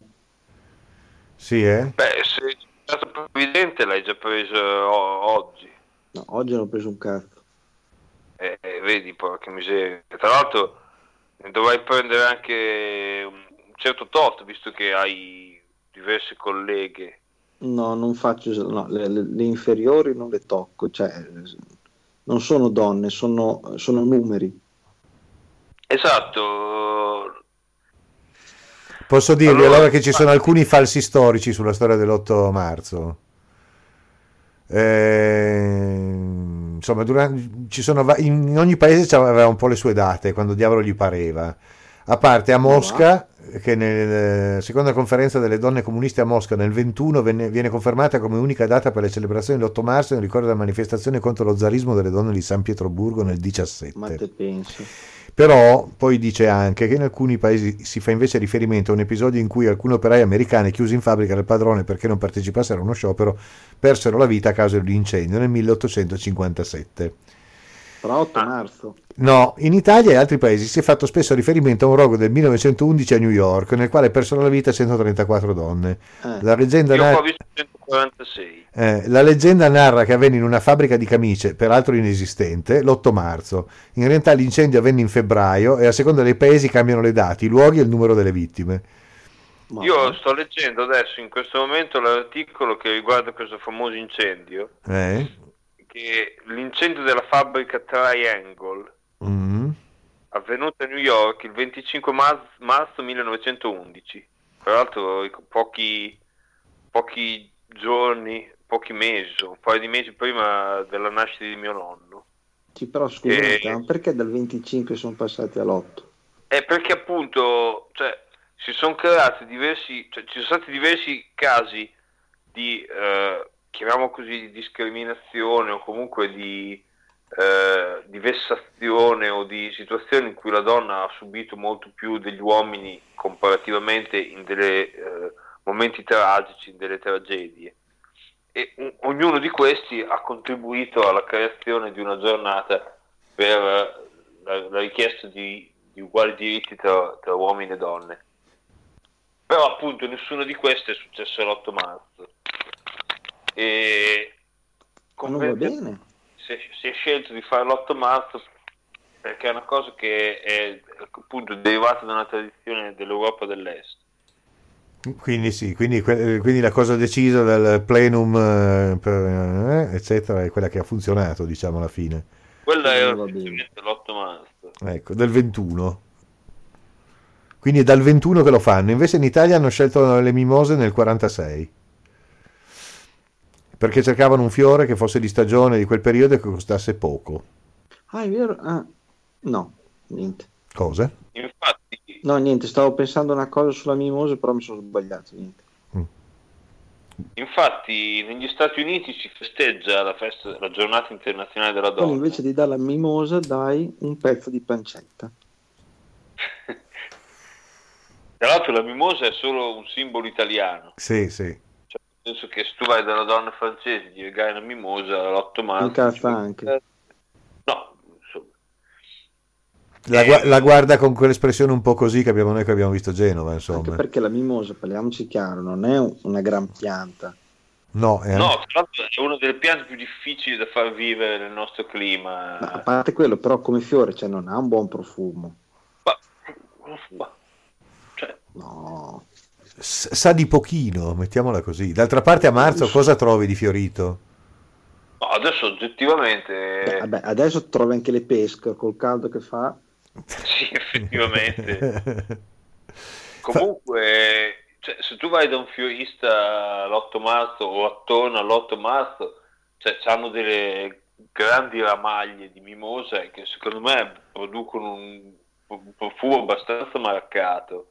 Sì, eh? Beh, se è stato provvidente l'hai già preso oggi. No, oggi non ho preso un cazzo. Eh, vedi, porca miseria. Tra l'altro dovrai prendere anche un certo tot, visto che hai diverse colleghe. No, non faccio, no, le, le, le, inferiori non le tocco, cioè non sono donne, sono, sono numeri. Esatto. Posso dirvi allora, allora che ci sono alcuni falsi storici sulla storia dell'8 marzo. Eh, insomma, durante, ci sono, in ogni paese aveva un po' le sue date, quando diavolo gli pareva. A parte a Mosca, che nella eh, seconda conferenza delle donne comuniste a Mosca nel 21 venne, viene confermata come unica data per le celebrazioni dell'8 marzo in ricordo della manifestazione contro lo zarismo delle donne di San Pietroburgo nel 17. Ma te pensi? Però poi dice anche che in alcuni paesi si fa invece riferimento a un episodio in cui alcuni operai americani chiusi in fabbrica dal padrone perché non partecipassero a uno sciopero persero la vita a causa di un incendio nel 1857. Però 8 ah. marzo. No, in Italia e altri paesi si è fatto spesso riferimento a un rogo del 1911 a New York, nel quale persero la vita 134 donne. Eh. La, leggenda. 146. Eh, la leggenda narra che avvenne in una fabbrica di camicie, peraltro inesistente, l'8 marzo. In realtà l'incendio avvenne in febbraio e a seconda dei paesi cambiano le date, i luoghi e il numero delle vittime. Io sto leggendo adesso in questo momento l'articolo che riguarda questo famoso incendio. Eh? Che l'incendio della fabbrica Triangle mm. avvenuta a New York il 25 marzo, marzo 1911. Tra l'altro pochi, pochi giorni, pochi mesi, un paio di mesi prima della nascita di mio nonno. Sì, però scusate, e... perché dal 25 sono passati all'8? È perché appunto cioè, si sono creati diversi, cioè, ci sono stati diversi casi di, eh, chiamiamo così, di discriminazione o comunque di eh, di vessazione o di situazioni in cui la donna ha subito molto più degli uomini comparativamente in dei eh, momenti tragici, in delle tragedie. E un, ognuno di questi ha contribuito alla creazione di una giornata per la, la richiesta di, di, uguali diritti tra, tra, uomini e donne. Però appunto nessuno di questi è successo l'8 marzo. E non va bene si è, si è scelto di fare l'8 marzo perché è una cosa che è appunto derivata da una tradizione dell'Europa dell'Est. Quindi sì, quindi, quindi la cosa decisa dal plenum, eh, per, eh, eccetera, è quella che ha funzionato, diciamo, alla fine. Quella è l'8 marzo. Ecco, del 21. Quindi è dal 21 che lo fanno. Invece in Italia hanno scelto le mimose nel 46. Perché cercavano un fiore che fosse di stagione di quel periodo e che costasse poco. Ah, è vero? Ah, no, niente. Cosa? Infatti... No, niente, stavo pensando una cosa sulla mimosa, però mi sono sbagliato. Niente. Mm. Infatti negli Stati Uniti si festeggia la, festa, la giornata internazionale della donna. Poi invece di dare la mimosa dai un pezzo di pancetta. (laughs) Tra l'altro la mimosa è solo un simbolo italiano. Sì, sì. Nel senso che se tu vai dalla donna francese e gli regali una mimosa l'8 marzo... Incazza anche. La, gu- la, guarda con quell'espressione un po' così che abbiamo noi che abbiamo visto Genova, insomma. Anche perché la mimosa, parliamoci chiaro, non è una gran pianta. No, è, no, tra l'altro è una delle piante più difficili da far vivere nel nostro clima. Ma a parte quello, però come fiore, cioè non ha un buon profumo. Ma, ma cioè... No. Sa di pochino, mettiamola così. D'altra parte a marzo cosa trovi di fiorito? No, adesso oggettivamente... Beh, vabbè, adesso trovi anche le pesche col caldo che fa. (laughs) Sì, effettivamente. (laughs) Comunque, cioè, se tu vai da un fiorista l'8 marzo o attorno all'8 marzo, cioè, hanno delle grandi ramaglie di mimosa che secondo me producono un profumo abbastanza marcato.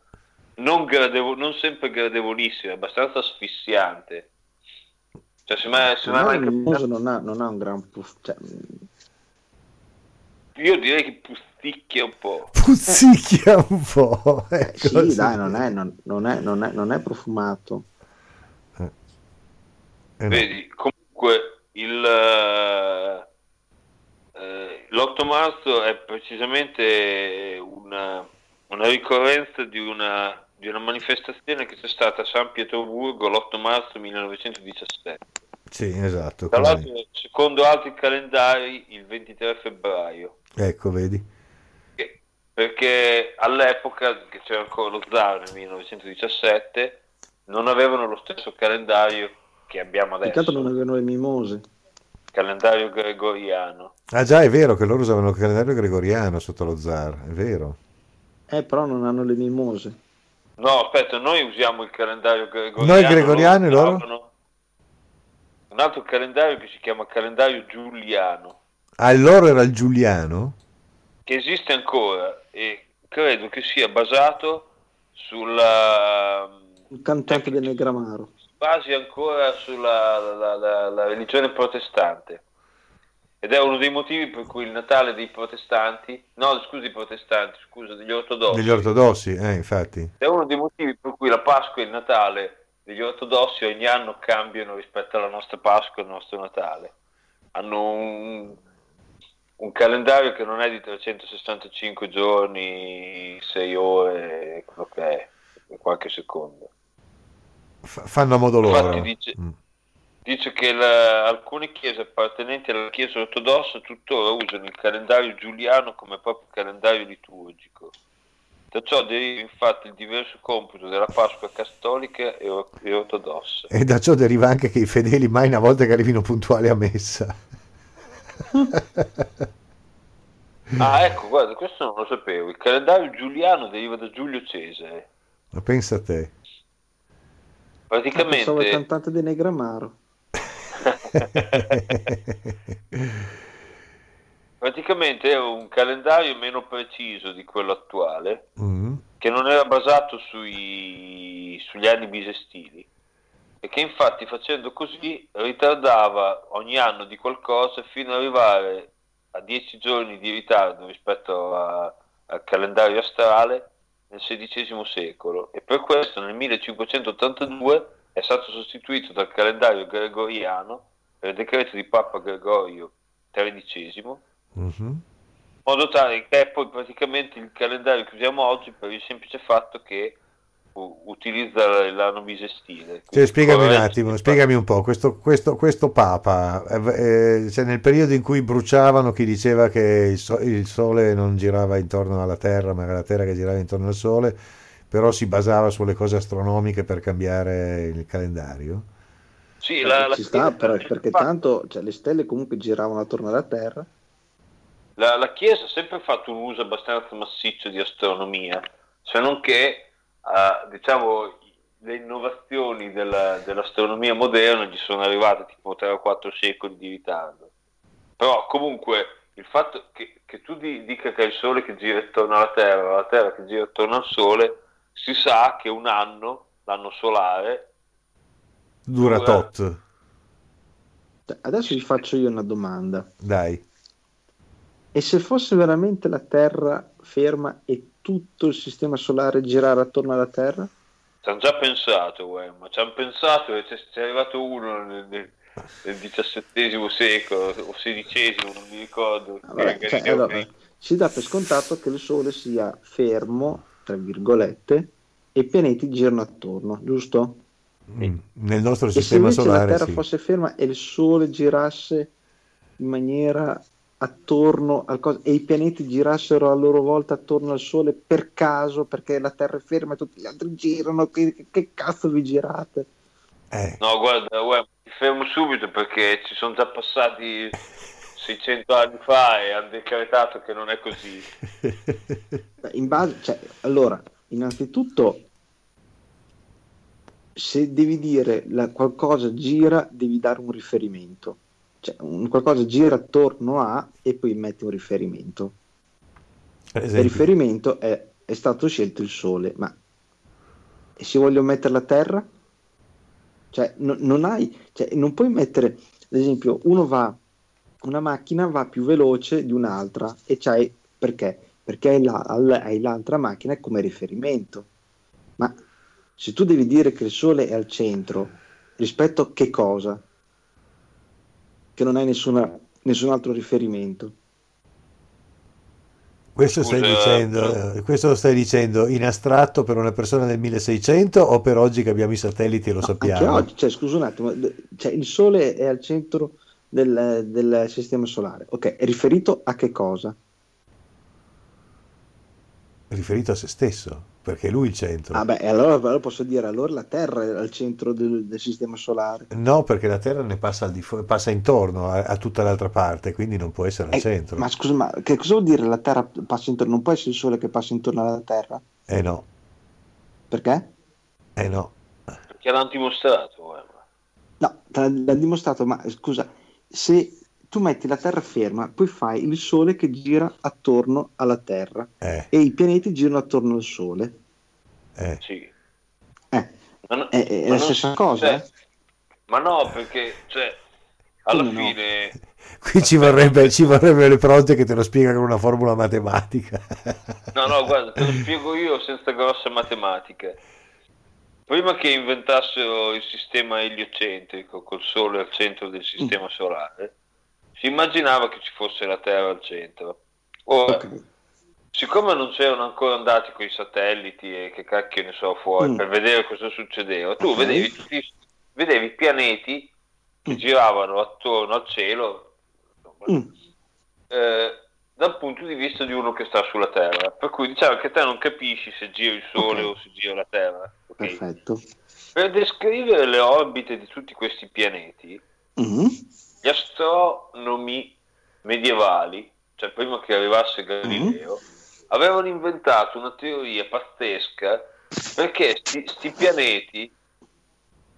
Non, gradevo, non sempre gradevolissimo, abbastanza asfissiante. Cioè, se me, se no, il mimosa non ha, non ha un gran profumo. Cioè... Io direi che puzzicchia un po'. (laughs) Puzzicchia un po'. (laughs) Eh, sì, dai, non è, non, non, è, non, è, non è profumato. Eh. Eh, Vedi, comunque il, eh, l'8 marzo è precisamente una, una ricorrenza di una, di una manifestazione che c'è stata a San Pietroburgo l'8 marzo 1917. Sì, esatto. Tra l'altro, secondo altri calendari, il 23 febbraio. Ecco, vedi. Perché all'epoca, che c'era ancora lo zar nel 1917, non avevano lo stesso calendario che abbiamo adesso. Peccato non avevano le mimose. Calendario gregoriano. Ah già, è vero che loro usavano il calendario gregoriano sotto lo zar, è vero. Eh, però non hanno le mimose. No, aspetta, noi usiamo il calendario gregoriano. Noi gregoriano e loro? Un altro calendario che si chiama calendario giuliano. Ah, il loro era il giuliano? Che esiste ancora e credo che sia basato sulla... Il cantante del Negramaro. Basi ancora sulla la, la, la religione protestante. Ed è uno dei motivi per cui il Natale dei protestanti, no scusi i protestanti, scusa, degli ortodossi. Degli ortodossi, eh, infatti. È uno dei motivi per cui la Pasqua e il Natale degli ortodossi ogni anno cambiano rispetto alla nostra Pasqua e al nostro Natale. Hanno un, un calendario che non è di 365 giorni, 6 ore, quello che è, qualche secondo. F- fanno a modo loro. Infatti dice, mm. Dice che la, alcune chiese appartenenti alla Chiesa ortodossa tuttora usano il calendario giuliano come proprio calendario liturgico. Da ciò deriva infatti il diverso computo della Pasqua cattolica e, e ortodossa. E da ciò deriva anche che i fedeli mai una volta che arrivino puntuali a messa. (laughs) ah, ecco, guarda, questo non lo sapevo. Il calendario giuliano deriva da Giulio Cesare. Ma pensa a te. Praticamente... Pensavo il cantante di Negramaro. (laughs) Praticamente era un calendario meno preciso di quello attuale, mm. che non era basato sui, sugli anni bisestili e che infatti facendo così ritardava ogni anno di qualcosa fino ad arrivare a 10 giorni di ritardo rispetto a, al calendario astrale nel XVI secolo e per questo nel 1582 è stato sostituito dal calendario gregoriano per decreto di Papa Gregorio XIII mm-hmm. in modo tale che è poi praticamente il calendario che usiamo oggi per il semplice fatto che utilizza l'anno bisestile. Cioè, spiegami un attimo, spiegami un po', questo, questo, questo Papa, eh, eh, cioè nel periodo in cui bruciavano chi diceva che il, so- il, Sole non girava intorno alla Terra, ma era la Terra che girava intorno al Sole, però si basava sulle cose astronomiche per cambiare il calendario? Sì, la, la ci sta, però, perché tanto cioè, le stelle comunque giravano attorno alla Terra. La, la Chiesa ha sempre fatto un uso abbastanza massiccio di astronomia, se non che uh, diciamo, le innovazioni della, dell'astronomia moderna ci sono arrivate tipo 3 o 4 secoli di ritardo. Però comunque il fatto che, che tu di, dica che è il Sole che gira attorno alla Terra, la Terra che gira attorno al Sole, si sa che un anno, l'anno solare, dura, dura tot. Adesso vi faccio io una domanda. Dai. E se fosse veramente la Terra ferma e tutto il sistema solare girare attorno alla Terra? Ci hanno già pensato, uè, ma ci hanno pensato e c'è, c'è arrivato uno nel, nel, nel XVII secolo o XVI, non mi ricordo. Vabbè, cioè, allora, si dà per scontato che il Sole sia fermo, tra virgolette, e i pianeti girano attorno, giusto? Mm, nel nostro sistema solare. Se la Terra sì. fosse ferma e il Sole girasse in maniera attorno al coso e i pianeti girassero a loro volta attorno al Sole per caso perché la Terra è ferma e tutti gli altri girano, che, che cazzo vi girate? Eh. No, guarda, guarda, ti fermo subito perché ci sono già passati (laughs) 600 anni fa e hanno decretato che non è così. (laughs) in base, cioè, allora, innanzitutto, se devi dire la, qualcosa gira, devi dare un riferimento cioè, un qualcosa gira attorno a e poi metti un riferimento. Il riferimento è, è, stato scelto il Sole, ma e se voglio mettere la Terra? Cioè, no, non hai, cioè, non puoi mettere, ad esempio, uno va, una macchina va più veloce di un'altra e c'hai, perché? Perché hai, la, hai l'altra macchina come riferimento. Ma se tu devi dire che il Sole è al centro, rispetto a che cosa? che non hai nessuna, nessun altro riferimento. Questo stai, dicendo, questo lo stai dicendo in astratto per una persona del 1600 o per oggi che abbiamo i satelliti e lo no, sappiamo? Oggi, cioè, scusa un attimo, cioè, il Sole è al centro del, del, sistema solare. Ok, è riferito a che cosa? Riferito a se stesso perché è lui il centro. Ah beh, allora, allora, posso dire, allora la Terra è al centro del, del sistema solare. No, perché la Terra ne passa, al di passa intorno a, a, tutta l'altra parte, quindi non può essere al eh, centro. Ma scusa, ma che cosa vuol dire la Terra passa intorno? Non può essere il Sole che passa intorno alla Terra? Eh no. Perché? Eh no. Perché l'hanno dimostrato. Eh. No, l'hanno dimostrato, ma scusa, se tu metti la Terra ferma, poi fai il Sole che gira attorno alla Terra eh. e i pianeti girano attorno al Sole. Eh. Sì. Eh. No, è, è la stessa cosa? Cioè, ma no, perché cioè, alla Come fine... No? (laughs) Qui ci vorrebbe, ci vorrebbe le pronte che te lo spiega con una formula matematica. No, no, guarda, te lo (laughs) spiego io senza grosse matematiche. Prima che inventassero il sistema eliocentrico col Sole al centro del sistema mm. solare, si immaginava che ci fosse la Terra al centro. Ora, okay. siccome non c'erano ancora andati con i satelliti e che cacchio ne so fuori mm. per vedere cosa succedeva, tu okay. vedevi, tutti, vedevi pianeti che mm. giravano attorno al cielo mm. eh, dal punto di vista di uno che sta sulla Terra. Per cui diciamo che te non capisci se gira il Sole okay. o se gira la Terra. Perfetto. Per descrivere le orbite di tutti questi pianeti, mm gli astronomi medievali, cioè prima che arrivasse Galileo, mm-hmm. avevano inventato una teoria pazzesca perché questi pianeti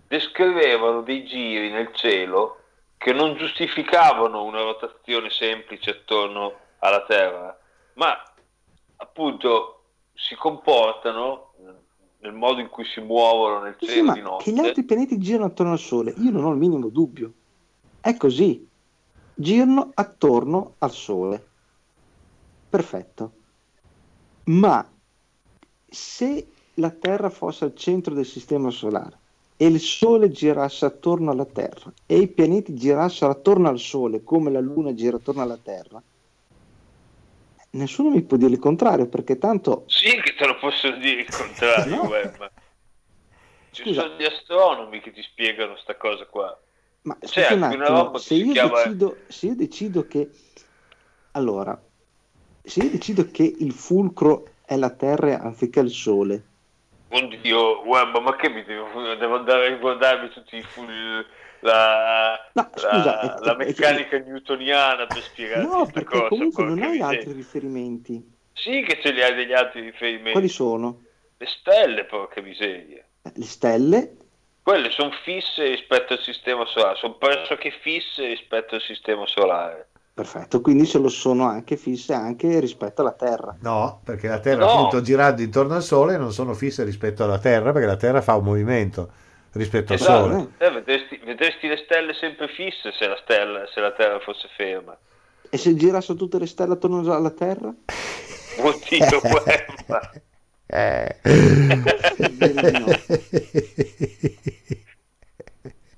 descrivevano dei giri nel cielo che non giustificavano una rotazione semplice attorno alla Terra, ma appunto si comportano nel modo in cui si muovono nel cielo sì, di notte. Che gli altri pianeti girano attorno al Sole, io non ho il minimo dubbio. È così. Girano attorno al Sole. Perfetto. Ma se la Terra fosse al centro del Sistema Solare e il Sole girasse attorno alla Terra e i pianeti girassero attorno al Sole come la Luna gira attorno alla Terra, nessuno mi può dire il contrario perché tanto... Sì che te lo posso dire il contrario, (laughs) no. Ci Scusa. sono gli astronomi che ti spiegano sta cosa qua. Ma cioè, un attimo, se io, chiama... decido, se io decido che... Allora, se io decido che il fulcro è la Terra anziché il Sole... Oddio, web, ma che mi devo, devo andare a ricordarmi tutti i fulcri la, no, scusa, la, è, la meccanica è, newtoniana per spiegare no, perché cosa, comunque non hai altri riferimenti sì che ce li hai degli altri riferimenti quali sono? le stelle porca miseria eh, le stelle? quelle sono fisse rispetto al sistema solare sono pressoché fisse rispetto al sistema solare Perfetto, quindi se lo sono anche fisse anche rispetto alla Terra. No, perché la Terra no. appunto girando intorno al Sole non sono fisse rispetto alla Terra perché la Terra fa un movimento rispetto al esatto. Sole. Eh, vedresti, vedresti, le stelle sempre fisse se la, stella, se la Terra fosse ferma. E se girassero tutte le stelle attorno alla Terra? Oddio, (laughs) guarda. Eh.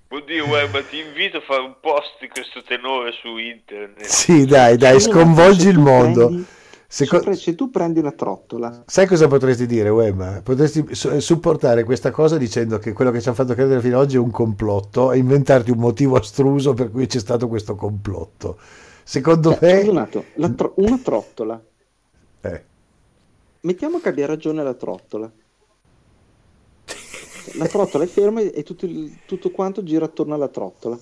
Oddio, guarda, ti invito a fare un post di questo tenore su internet. Sì, dai, dai, sconvolgi il mondo. Prendi se, tu prendi una trottola. Sai cosa potresti dire, Wem? Potresti supportare questa cosa dicendo che quello che ci hanno fatto credere fino ad oggi è un complotto e inventarti un motivo astruso per cui c'è stato questo complotto. Secondo cioè, me... Tro- una trottola. Eh. Mettiamo che abbia ragione la trottola. La trottola è ferma e tutto, il, tutto quanto gira attorno alla trottola.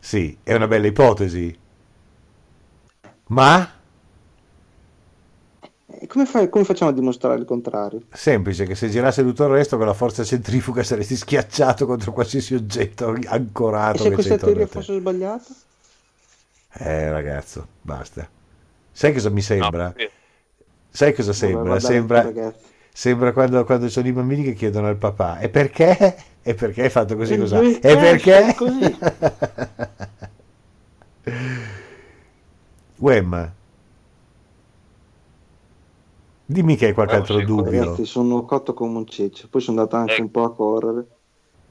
Sì, è una bella ipotesi. Ma come, fai, come, facciamo a dimostrare il contrario? Semplice, che se girasse tutto il resto con la forza centrifuga saresti schiacciato contro qualsiasi oggetto ancorato. E se questa teoria fosse sbagliata? Eh ragazzo, basta. Sai cosa mi sembra? No, Sai cosa sembra? Sembra, sembra quando, quando sono i bambini che chiedono al papà e perché? E perché hai fatto così? Cosa? E perché? Così. (laughs) Wem, Dimmi che hai qualche no, altro dubbio. Ragazzi, sono cotto come un ceccio, poi sono andato anche eh. un po' a correre.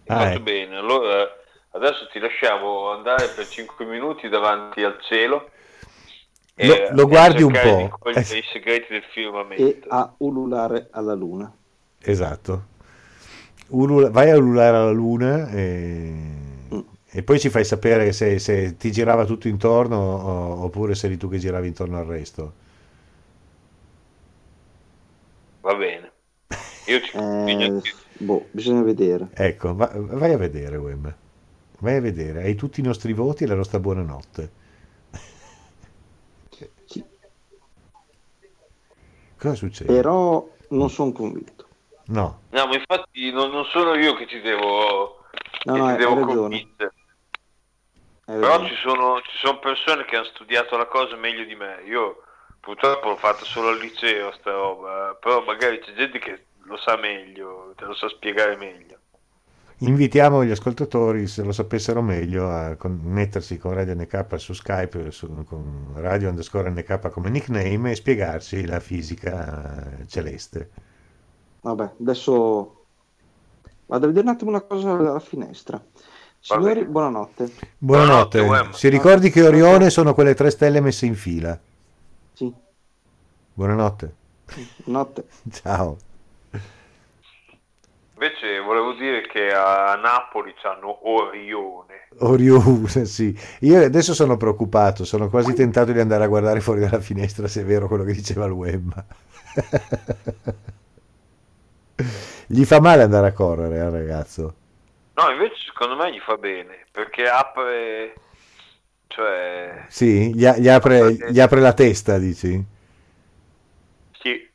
Ah, fatto eh. bene, allora adesso ti lasciamo andare per 5 minuti davanti al cielo. Lo, e, lo guardi un po'. Eh. i segreti del firmamento. E a ululare alla luna. Esatto. Ulula, vai a ululare alla luna e, mm. e poi ci fai sapere se, se, ti girava tutto intorno oppure se eri tu che giravi intorno al resto. Va bene. Io ci eh, boh, bisogna vedere. Ecco, va, vai a vedere, Wem. Vai a vedere, hai tutti i nostri voti e la nostra buonanotte. (laughs) Sì. Cosa succede? Però non sono convinto. No. No, ma infatti non, non sono io che ti devo, no, che no, ti devo convincere. Però ci sono, ci sono persone che hanno studiato la cosa meglio di me. Io purtroppo l'ho fatto solo al liceo sta roba, però magari c'è gente che lo sa meglio, te lo sa spiegare meglio. Invitiamo gli ascoltatori, se lo sapessero meglio, a connettersi con Radio NK su Skype, su, con Radio underscore NK come nickname e spiegarci la fisica celeste. Vabbè, adesso vado a vedere un attimo una cosa dalla finestra. Signori, buonanotte. Buonanotte. buonanotte si ricordi che Orione sono quelle tre stelle messe in fila. Buonanotte. Notte. (laughs) Ciao. Invece volevo dire che a Napoli c'hanno Orione. Orione, sì. Io adesso sono preoccupato, sono quasi tentato di andare a guardare fuori dalla finestra se è vero quello che diceva il web. (laughs) gli fa male andare a correre al eh, ragazzo? No, invece secondo me gli fa bene, perché apre cioè... Sì, gli, gli, apre, gli, apre, la testa, dici? Sì.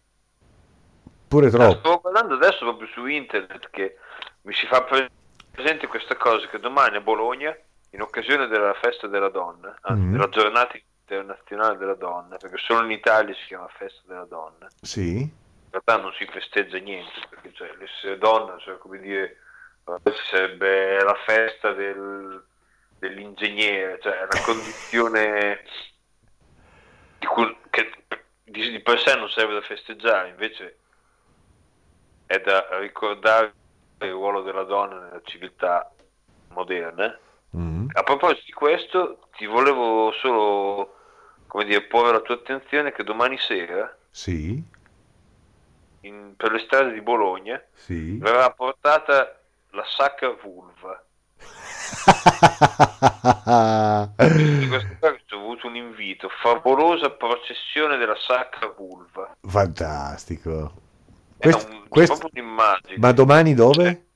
Pure troppo. Sto guardando adesso proprio su internet che mi si fa presente questa cosa che domani a Bologna, in occasione della festa della donna, anzi mm. della giornata internazionale della donna, perché solo in Italia si chiama festa della donna. Sì. In realtà non si festeggia niente, perché cioè, l'essere donna, cioè, come dire, sarebbe la festa del dell'ingegnere, cioè una condizione di cui, che di, di, per sé non serve da festeggiare, invece è da ricordare il ruolo della donna nella civiltà moderna. Mm. A proposito di questo, ti volevo solo come dire, porre la tua attenzione che domani sera sì. in, per le strade di Bologna, sì. verrà portata la sacra vulva. questo qua ho avuto un invito, favolosa processione della sacra vulva. Fantastico. Questo, un, un'immagine. Ma domani dove?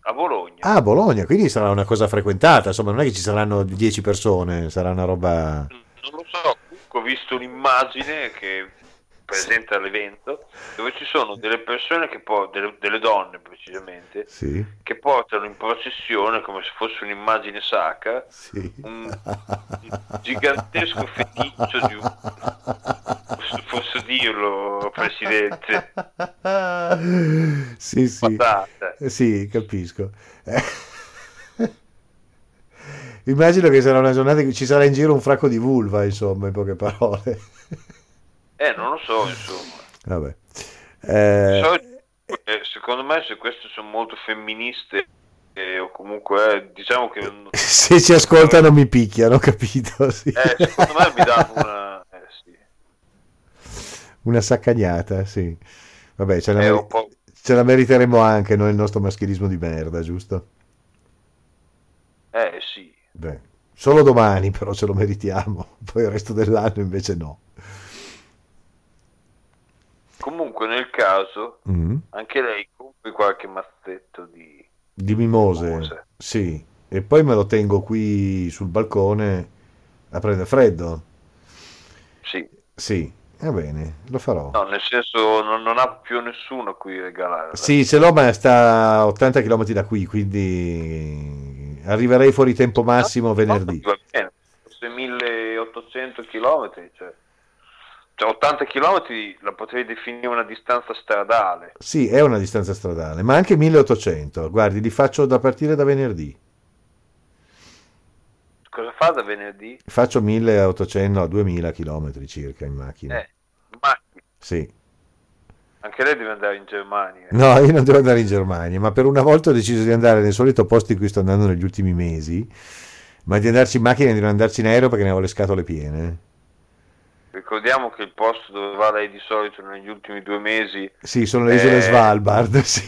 A Bologna. Ah, a Bologna, quindi sarà una cosa frequentata, insomma, non è che ci saranno 10 persone, sarà una roba... Non lo so, ho visto un'immagine che presenta l'evento dove ci sono delle persone che portano, delle, delle, donne precisamente, sì. che portano in processione come se fosse un'immagine sacra sì. un, gigantesco feticcio di un posso dirlo presidente? Sì sì. Patata. sì capisco. Immagino che sarà una giornata che ci sarà in giro un fracco di vulva insomma in poche parole eh, non lo so, insomma. Vabbè. Eh... So, eh, secondo me se queste sono molto femministe eh, o comunque eh, diciamo che... (laughs) Se ci ascoltano mi picchiano, capito? (laughs) Sì. Eh, secondo me mi danno una... Eh, sì. Una saccagnata, sì. Vabbè, ce la, mer- ce la meriteremo anche noi il nostro maschilismo di merda, giusto? Eh sì. Beh, solo domani però ce lo meritiamo, (laughs) poi il resto dell'anno invece no. Comunque nel caso mm. anche lei compri qualche mazzetto di, di mimose. mimose. Sì, e poi me lo tengo qui sul balcone a prendere freddo. Sì. Sì, va bene, lo farò. No, nel senso non, non ha più nessuno a cui regalare. Sì, ce l'ho, ma sta a 80 km da qui, quindi arriverei fuori tempo massimo venerdì. Va bene, 1800 km, cioè cioè 80 km la potrei definire una distanza stradale. Sì, è una distanza stradale, ma anche 1800. Guardi, li faccio da partire da venerdì. Cosa fa da venerdì? Faccio 1800 a 2000 km circa in macchina. Eh, in macchina? Sì. Anche lei deve andare in Germania. No, io non devo andare in Germania, ma per una volta ho deciso di andare nel solito posto in cui sto andando negli ultimi mesi, ma di andarci in macchina e di non andarci in aereo perché ne avevo le scatole piene. Ricordiamo che il posto dove va lei di solito negli ultimi due mesi... Sì, sono le isole Svalbard, (laughs) sì.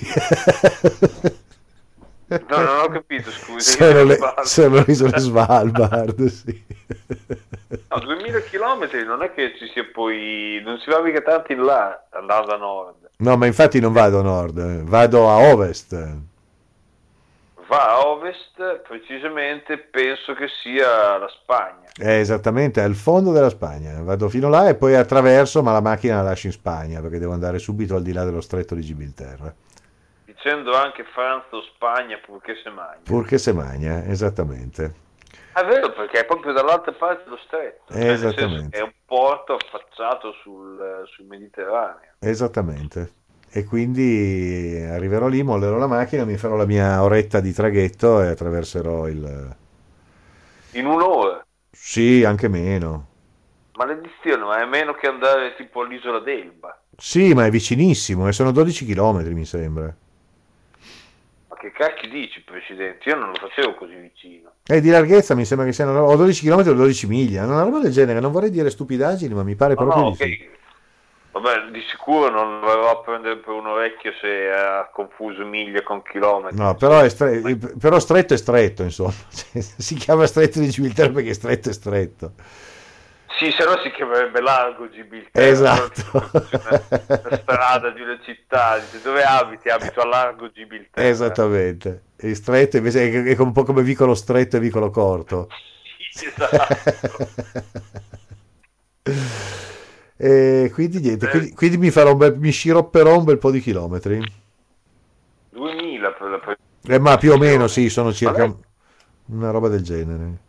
No, non ho capito, scusi. Sono le, sono le isole Svalbard, sì. No, 2000 km non è che ci sia poi... non si va mica tanto in là, andando a nord. No, ma infatti non vado a nord, vado a ovest va a ovest, precisamente penso che sia la Spagna. Eh, esattamente, al fondo della Spagna. Vado fino là e poi attraverso, ma la macchina la lascio in Spagna perché devo andare subito al di là dello stretto di Gibilterra. Dicendo anche Francia o Spagna purché se magna. Purché se magna, esattamente. È vero, perché è proprio dall'altra parte dello stretto. Cioè, esattamente. È un porto affacciato sul, sul Mediterraneo. Esattamente e quindi arriverò lì, mollerò la macchina, mi farò la mia oretta di traghetto e attraverserò il... In un'ora? Sì, anche meno. Maledizione, ma è meno che andare tipo all'isola d'Elba. Sì, ma è vicinissimo, e sono 12 km mi sembra. Ma che cacchio dici, Presidente? Io non lo facevo così vicino. E di larghezza mi sembra che siano o 12 km o 12 miglia, una roba del genere, non vorrei dire stupidaggini, ma mi pare no, proprio no, di okay. Vabbè, di sicuro non verrò a prendere per un orecchio se ha confuso miglia con chilometri. No, però, è stre- però stretto è stretto, insomma. (laughs) si chiama stretto di Gibilterra perché stretto è stretto. Sì, se no si chiamerebbe largo Gibilterra. Esatto. La strada di una città. Dove abiti? Abito a largo Gibilterra. Esattamente. E stretto invece è un po' come vicolo stretto e vicolo corto. (laughs) Sì, esatto. (laughs) E quindi niente, quindi, quindi mi, farò bel, mi sciropperò un bel po' di chilometri. 2000 per la eh, ma più o meno sì, sono circa lei... una roba del genere.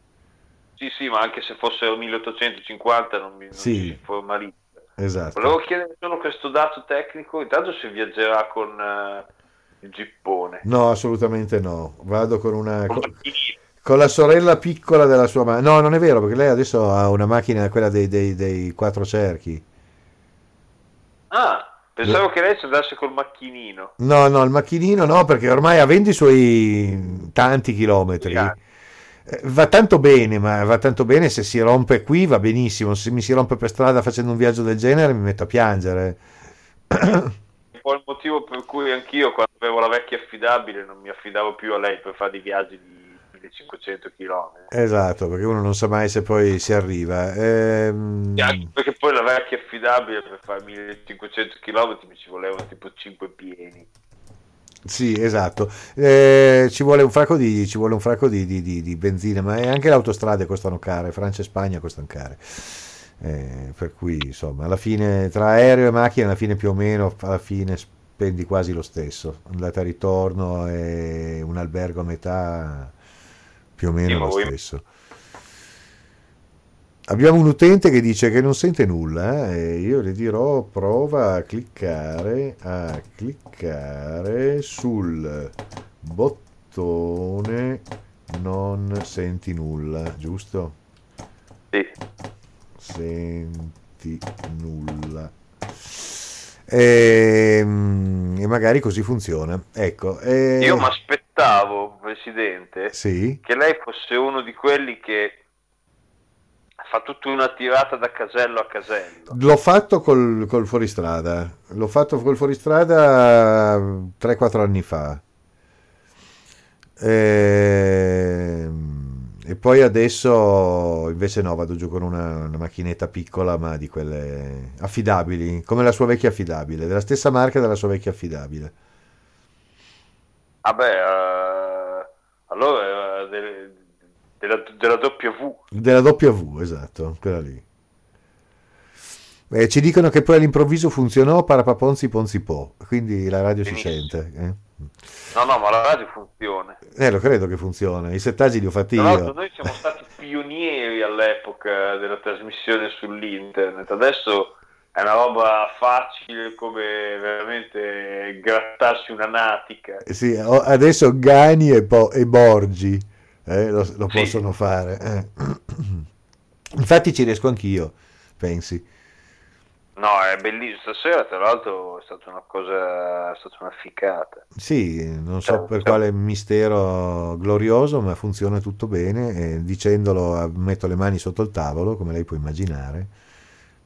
Sì, sì, ma anche se fossero 1850 non mi, non sì. formalizza. Esatto. Volevo chiedere solo questo dato tecnico, intanto se viaggerà con uh, il gippone. No, assolutamente no. Vado con una... Con, con la sorella piccola della sua madre. No, non è vero, perché lei adesso ha una macchina, quella dei, dei, dei quattro cerchi. Ah, pensavo no. che lei ci andasse col macchinino. No, no, il macchinino no, perché ormai avendo i suoi tanti chilometri... Eh, va tanto bene, ma va tanto bene se si rompe qui va benissimo. Se mi si rompe per strada facendo un viaggio del genere mi metto a piangere. (coughs) un po' il motivo per cui anch'io quando avevo la vecchia affidabile non mi affidavo più a lei per fare dei viaggi di 1500 km. Esatto, perché uno non sa mai se poi si arriva. Ehm... perché poi la vecchia affidabile per fare 1500 km mi ci volevano tipo 5 pieni. Sì, esatto. Eh, ci vuole un fracco, di, ci vuole un fracco di, di, di, benzina, ma anche le autostrade costano care, Francia e Spagna costano care. Eh, per cui insomma, alla fine tra aereo e macchina, alla fine più o meno, alla fine spendi quasi lo stesso. Andata e ritorno e un albergo a metà più o meno lo stesso. Abbiamo un utente che dice che non sente nulla eh, e io le dirò prova a cliccare, a cliccare sul bottone non senti nulla, giusto? Sì. Senti nulla. E, ehm, e, magari così funziona. Ecco, e... Io mi aspettavo, Presidente, sì? che lei fosse uno di quelli che fa tutta una tirata da casello a casello. L'ho fatto col, col fuoristrada, l'ho fatto col fuoristrada 3-4 anni fa. Ehm, e poi adesso invece no, vado giù con una, una, macchinetta piccola, ma di quelle affidabili, come la sua vecchia affidabile, della stessa marca della sua vecchia affidabile. Vabbè, uh, allora uh, de, della, della W. Della W, esatto, quella lì. Beh, ci dicono che poi all'improvviso funzionò Parapaponzi Ponzi Po, quindi la radio Benissimo. si sente. Eh? No, no, ma la radio funziona. Eh, lo credo che funziona. I settaggi li ho fatti Tra io. Noi siamo stati (laughs) pionieri all'epoca della trasmissione sull'internet. Adesso è una roba facile come veramente grattarsi una natica. Eh sì, adesso Gani e, po- e Borgi eh, lo, lo sì. possono fare. Eh. (clears throat) Infatti ci riesco anch'io, pensi. No, è bellissimo. Stasera, tra l'altro, è stata una cosa, è stata una ficata. Sì, non so cioè, per quale mistero glorioso, ma funziona tutto bene. E dicendolo, metto le mani sotto il tavolo, come lei può immaginare.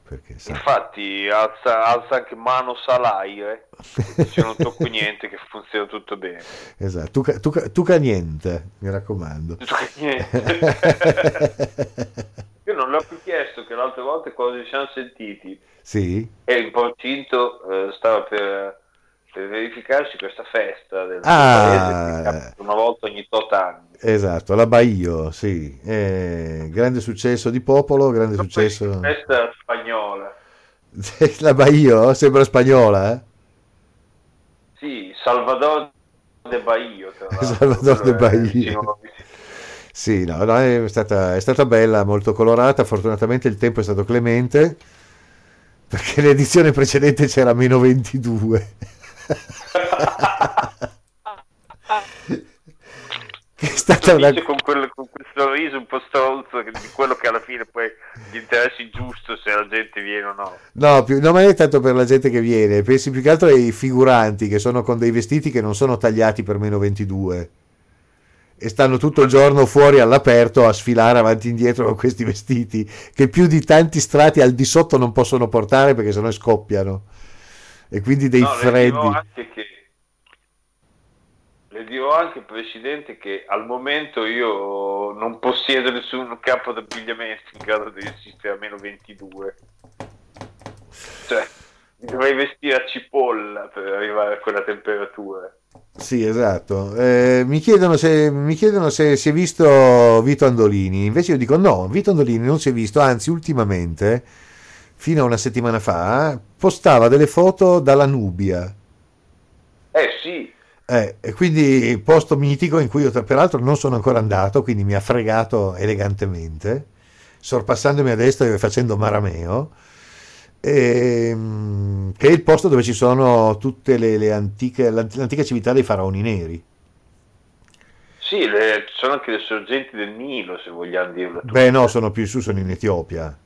Perché, sa... Infatti, alza, alza, anche mano salaire. Se non tocco niente, che funziona tutto bene. Esatto, tu, tu, tu ca niente, mi raccomando. Tu ca niente. (laughs) Io non l'ho più chiesto, che l'altra volta quando ci siamo sentiti sì. E il Porcinto eh, stava per, per, verificarsi questa festa del ah, paese, una volta ogni tot anni. Esatto, la Baio, sì. Eh, grande successo di popolo, grande non successo... Festa spagnola. (laughs) la Baio sembra spagnola, eh? Sì, Salvador de Baio. (laughs) Salvador de Baio. Sì, no, no, è, stata, è stata bella, molto colorata, fortunatamente il tempo è stato clemente perché l'edizione precedente c'era meno 22. (laughs) che è stata una... con, quel, con quel sorriso un po' stronzo di quello che alla fine poi gli interessi giusto se la gente viene o no. No, più, non ma è tanto per la gente che viene, pensi più che altro ai figuranti che sono con dei vestiti che non sono tagliati per meno 22 e stanno tutto il giorno fuori all'aperto a sfilare avanti e indietro con questi vestiti che più di tanti strati al di sotto non possono portare perché sennò scoppiano e quindi dei no, freddi le dirò, che, le dirò anche Presidente che al momento io non possiedo nessun capo d'abbigliamento in grado di resistere a meno 22 cioè dovrei vestire a cipolla per arrivare a quella temperatura sì, esatto. Eh, mi, chiedono se, mi, chiedono se, si è visto Vito Andolini. Invece io dico no, Vito Andolini non si è visto, anzi ultimamente, fino a una settimana fa, postava delle foto dalla Nubia. Eh sì. Eh, quindi posto mitico in cui io peraltro non sono ancora andato, quindi mi ha fregato elegantemente, sorpassandomi a destra e facendo marameo ehm, che è il posto dove ci sono tutte le, le antiche, l'antica civiltà dei faraoni neri. Sì, le, sono anche le sorgenti del Nilo, se vogliamo dirlo. Beh, no, sono più su, sono in Etiopia.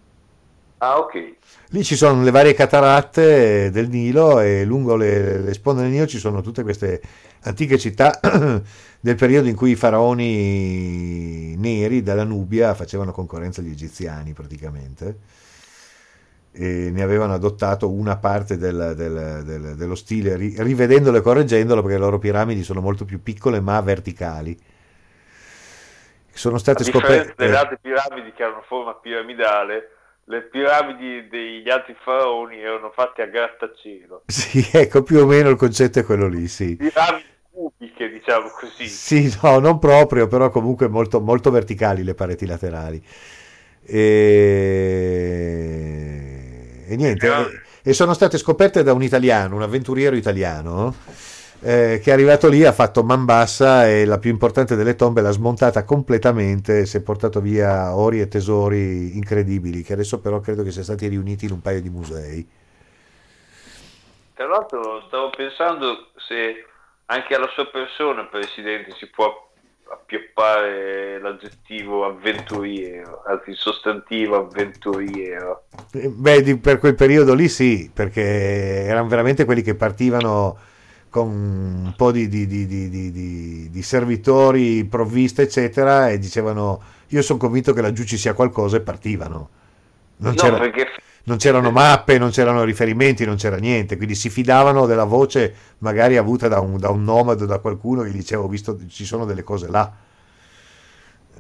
Ah, ok. Lì ci sono le varie cataratte del Nilo e lungo le, le sponde del Nilo ci sono tutte queste antiche città (clears throat) del periodo in cui i faraoni neri dalla Nubia facevano concorrenza agli egiziani praticamente e ne avevano adottato una parte del, del, del, dello stile, rivedendolo e correggendolo perché le loro piramidi sono molto più piccole ma verticali. Sono state scoperte... delle altre piramidi che hanno forma piramidale, le piramidi degli altri faraoni erano fatte a grattacielo. (laughs) Sì, ecco, più o meno il concetto è quello lì, sì. Piramidi cubiche, diciamo così. Sì, no, non proprio, però comunque molto, molto verticali le pareti laterali. E e niente, e, e sono state scoperte da un italiano, un avventuriero italiano. Eh, che è arrivato lì, ha fatto man bassa e la più importante delle tombe l'ha smontata completamente, si è portato via ori e tesori incredibili, che adesso però credo che siano stati riuniti in un paio di musei. Tra l'altro stavo pensando se anche alla sua persona, Presidente, si può appioppare l'aggettivo avventuriero, anzi il sostantivo avventuriero. Eh, beh, per quel periodo lì sì, perché erano veramente quelli che partivano con un po' di, di, di, di servitori provviste, eccetera, e dicevano io sono convinto che laggiù ci sia qualcosa e partivano. Non, no, c'era, perché... non c'erano mappe, non c'erano riferimenti, non c'era niente, quindi si fidavano della voce magari avuta da un, da un nomade o da qualcuno che gli diceva ho visto ci sono delle cose là.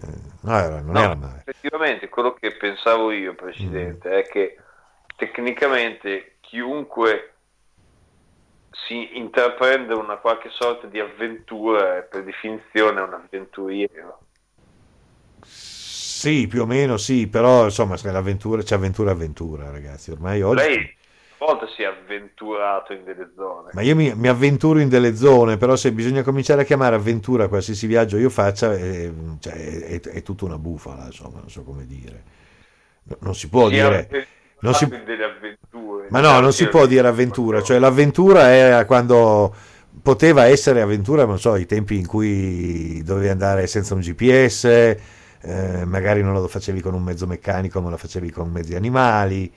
Eh, no, era, non no, era male. Effettivamente quello che pensavo io, Presidente, mm. è che tecnicamente chiunque si intraprende una qualche sorta di avventura è per definizione un avventuriero. Sì, più o meno sì, però insomma l'avventura c'è avventura avventura, ragazzi. Ormai oggi... Lei a volte si è avventurato in delle zone. Ma io mi, mi, avventuro in delle zone, però se bisogna cominciare a chiamare avventura qualsiasi viaggio io faccia, è, cioè, è, è, è tutta una bufala, insomma, non so come dire. Non si può si dire... Non si... Ma no, non si può dire avventura, cioè l'avventura è quando poteva essere avventura, non so, i tempi in cui dovevi andare senza un GPS, eh, magari non lo facevi con un mezzo meccanico, ma lo facevi con mezzi animali.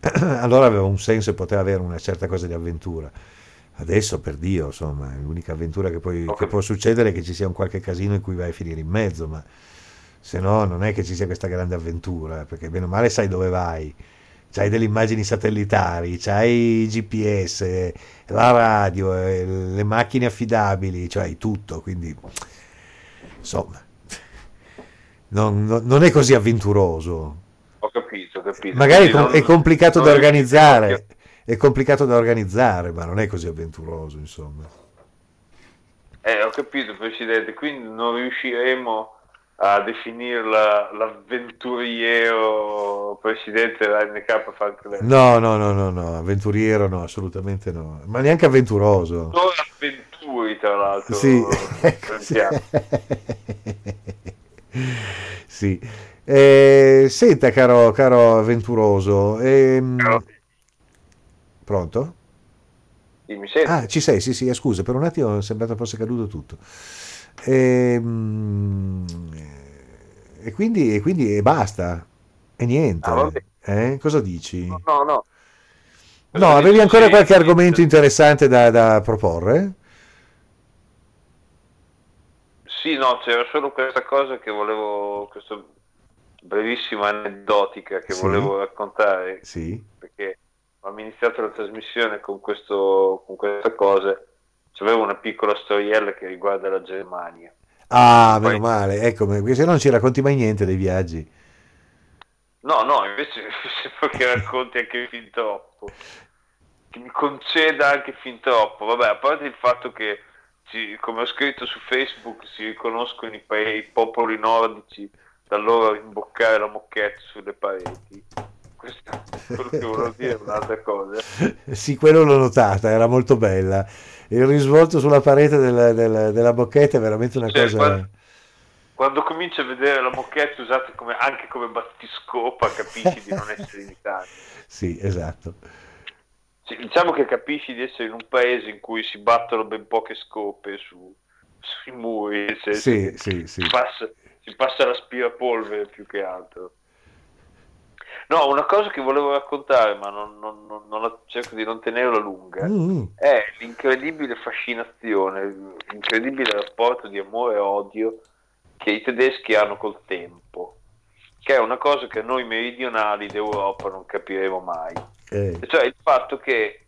(clears throat) Allora aveva un senso e poteva avere una certa cosa di avventura. Adesso, per Dio, insomma, l'unica avventura che, poi, che può succedere è che ci sia un qualche casino in cui vai a finire in mezzo, ma se no non è che ci sia questa grande avventura, perché bene o male sai dove vai, c'hai delle immagini satellitari, c'hai GPS, la radio, eh, le macchine affidabili, cioè tutto, quindi insomma non, non è così avventuroso. Ho capito, ho capito. Magari non, è complicato da organizzare, è complicato da organizzare, ma non è così avventuroso, insomma. Eh, ho capito, Presidente, quindi non riusciremo a definirla l'avventuriero Presidente della NK Frank No, no, no, no, no, avventuriero no, assolutamente no, ma neanche avventuroso. Non avventuri, tra l'altro. Sì, (laughs) ecco, sì. (laughs) sì. Eh, senta, caro, caro avventuroso. Ehm... Pronto? Sì, mi senti? Ah, ci sei, sì, sì, eh, scusa, per un attimo è sembrato fosse caduto tutto. Ehm... E, quindi, e quindi e basta, e niente. Ah, eh? Cosa dici? No, no. No, no avevi ancora qualche argomento interessante da, da proporre? Sì, no, c'era solo questa cosa che volevo, questo brevissima aneddotica che sì. volevo raccontare. Sì. Perché abbiamo iniziato la trasmissione con, questo, con queste cose. C'avevo una piccola storiella che riguarda la Germania. Ah, Poi... meno male, ecco, perché se no non ci racconti mai niente dei viaggi. No, no, invece (laughs) sembra che racconti anche fin troppo. Che mi conceda anche fin troppo. Vabbè, a parte il fatto che, ci, come ho scritto su Facebook, si riconoscono i, i popoli nordici da loro rimboccare la moquette sulle pareti. Questo è quello che volevo dire, un'altra cosa. sì, quello l'ho notata, era molto bella. Il risvolto sulla parete del, del, della moquette è veramente una cioè, cosa... Quando, quando cominci a vedere la moquette usata come, anche come battiscopa, capisci di non (laughs) essere in Italia. sì, esatto. Sì, diciamo che capisci di essere in un paese in cui si battono ben poche scope su, sui muri. Sì, sì, sì. Passa, si passa l'aspirapolvere più che altro. No, una cosa che volevo raccontare, ma non, non, non, non cerco di non tenerla lunga, mm. è l'incredibile fascinazione, l'incredibile rapporto di amore e odio che i tedeschi hanno col tempo. che è una cosa che noi meridionali d'Europa non capiremo mai. Eh. Cioè il fatto che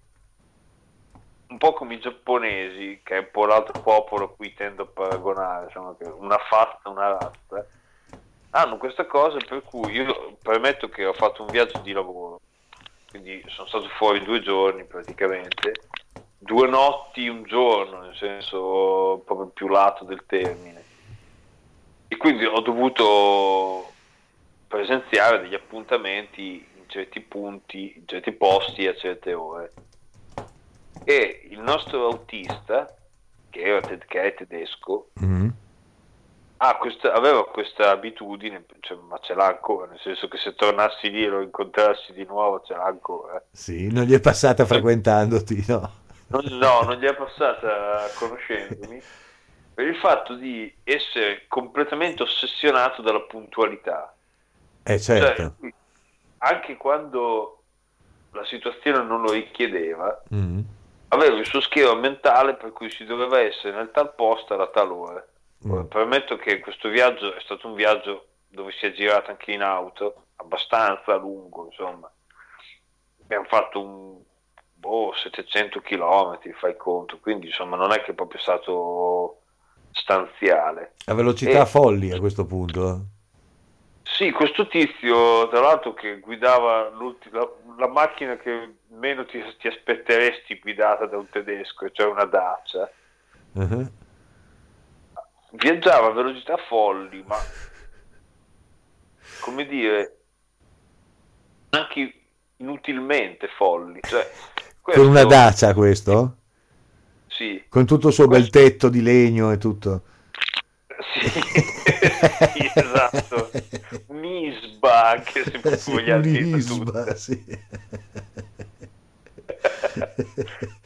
un po' come i giapponesi, che è un po' l'altro popolo a cui tendo a paragonare, insomma, una fatta, una razza, hanno questa cosa per cui io premetto che ho fatto un viaggio di lavoro, quindi sono stato fuori due giorni praticamente, due notti, un giorno, nel senso proprio più lato del termine. E quindi ho dovuto presenziare degli appuntamenti in certi punti, in certi posti a certe ore. E il nostro autista, che, era, che è tedesco, mm-hmm. Questa, aveva questa abitudine, cioè, ma ce l'ha ancora, nel senso che se tornassi lì e lo incontrassi di nuovo ce l'ha ancora. Sì, non gli è passata frequentandoti, no? Non, no, non gli è passata conoscendomi, per il fatto di essere completamente ossessionato dalla puntualità. Eh certo. Cioè, anche quando la situazione non lo richiedeva, mm. aveva il suo schema mentale per cui si doveva essere nel tal posto alla tal ora. Mm. Permetto che questo viaggio è stato un viaggio dove si è girato anche in auto, abbastanza lungo, insomma. Abbiamo fatto un boh, 700 km, fai conto, quindi insomma non è che è proprio stato stanziale. A velocità e... folli a questo punto. Sì, questo tizio, tra l'altro, che guidava la, la, macchina che meno ti, ti, aspetteresti guidata da un tedesco, cioè una Dacia, uh-huh. Viaggiava a velocità folli, ma come dire, anche inutilmente folli. Cioè, questo... Con una Dacia questo? Sì. Con tutto il suo questo... bel tetto di legno e tutto. Sì, (laughs) sì esatto. Un'isba anche se (laughs) sì, vogliamo dire sì. (laughs)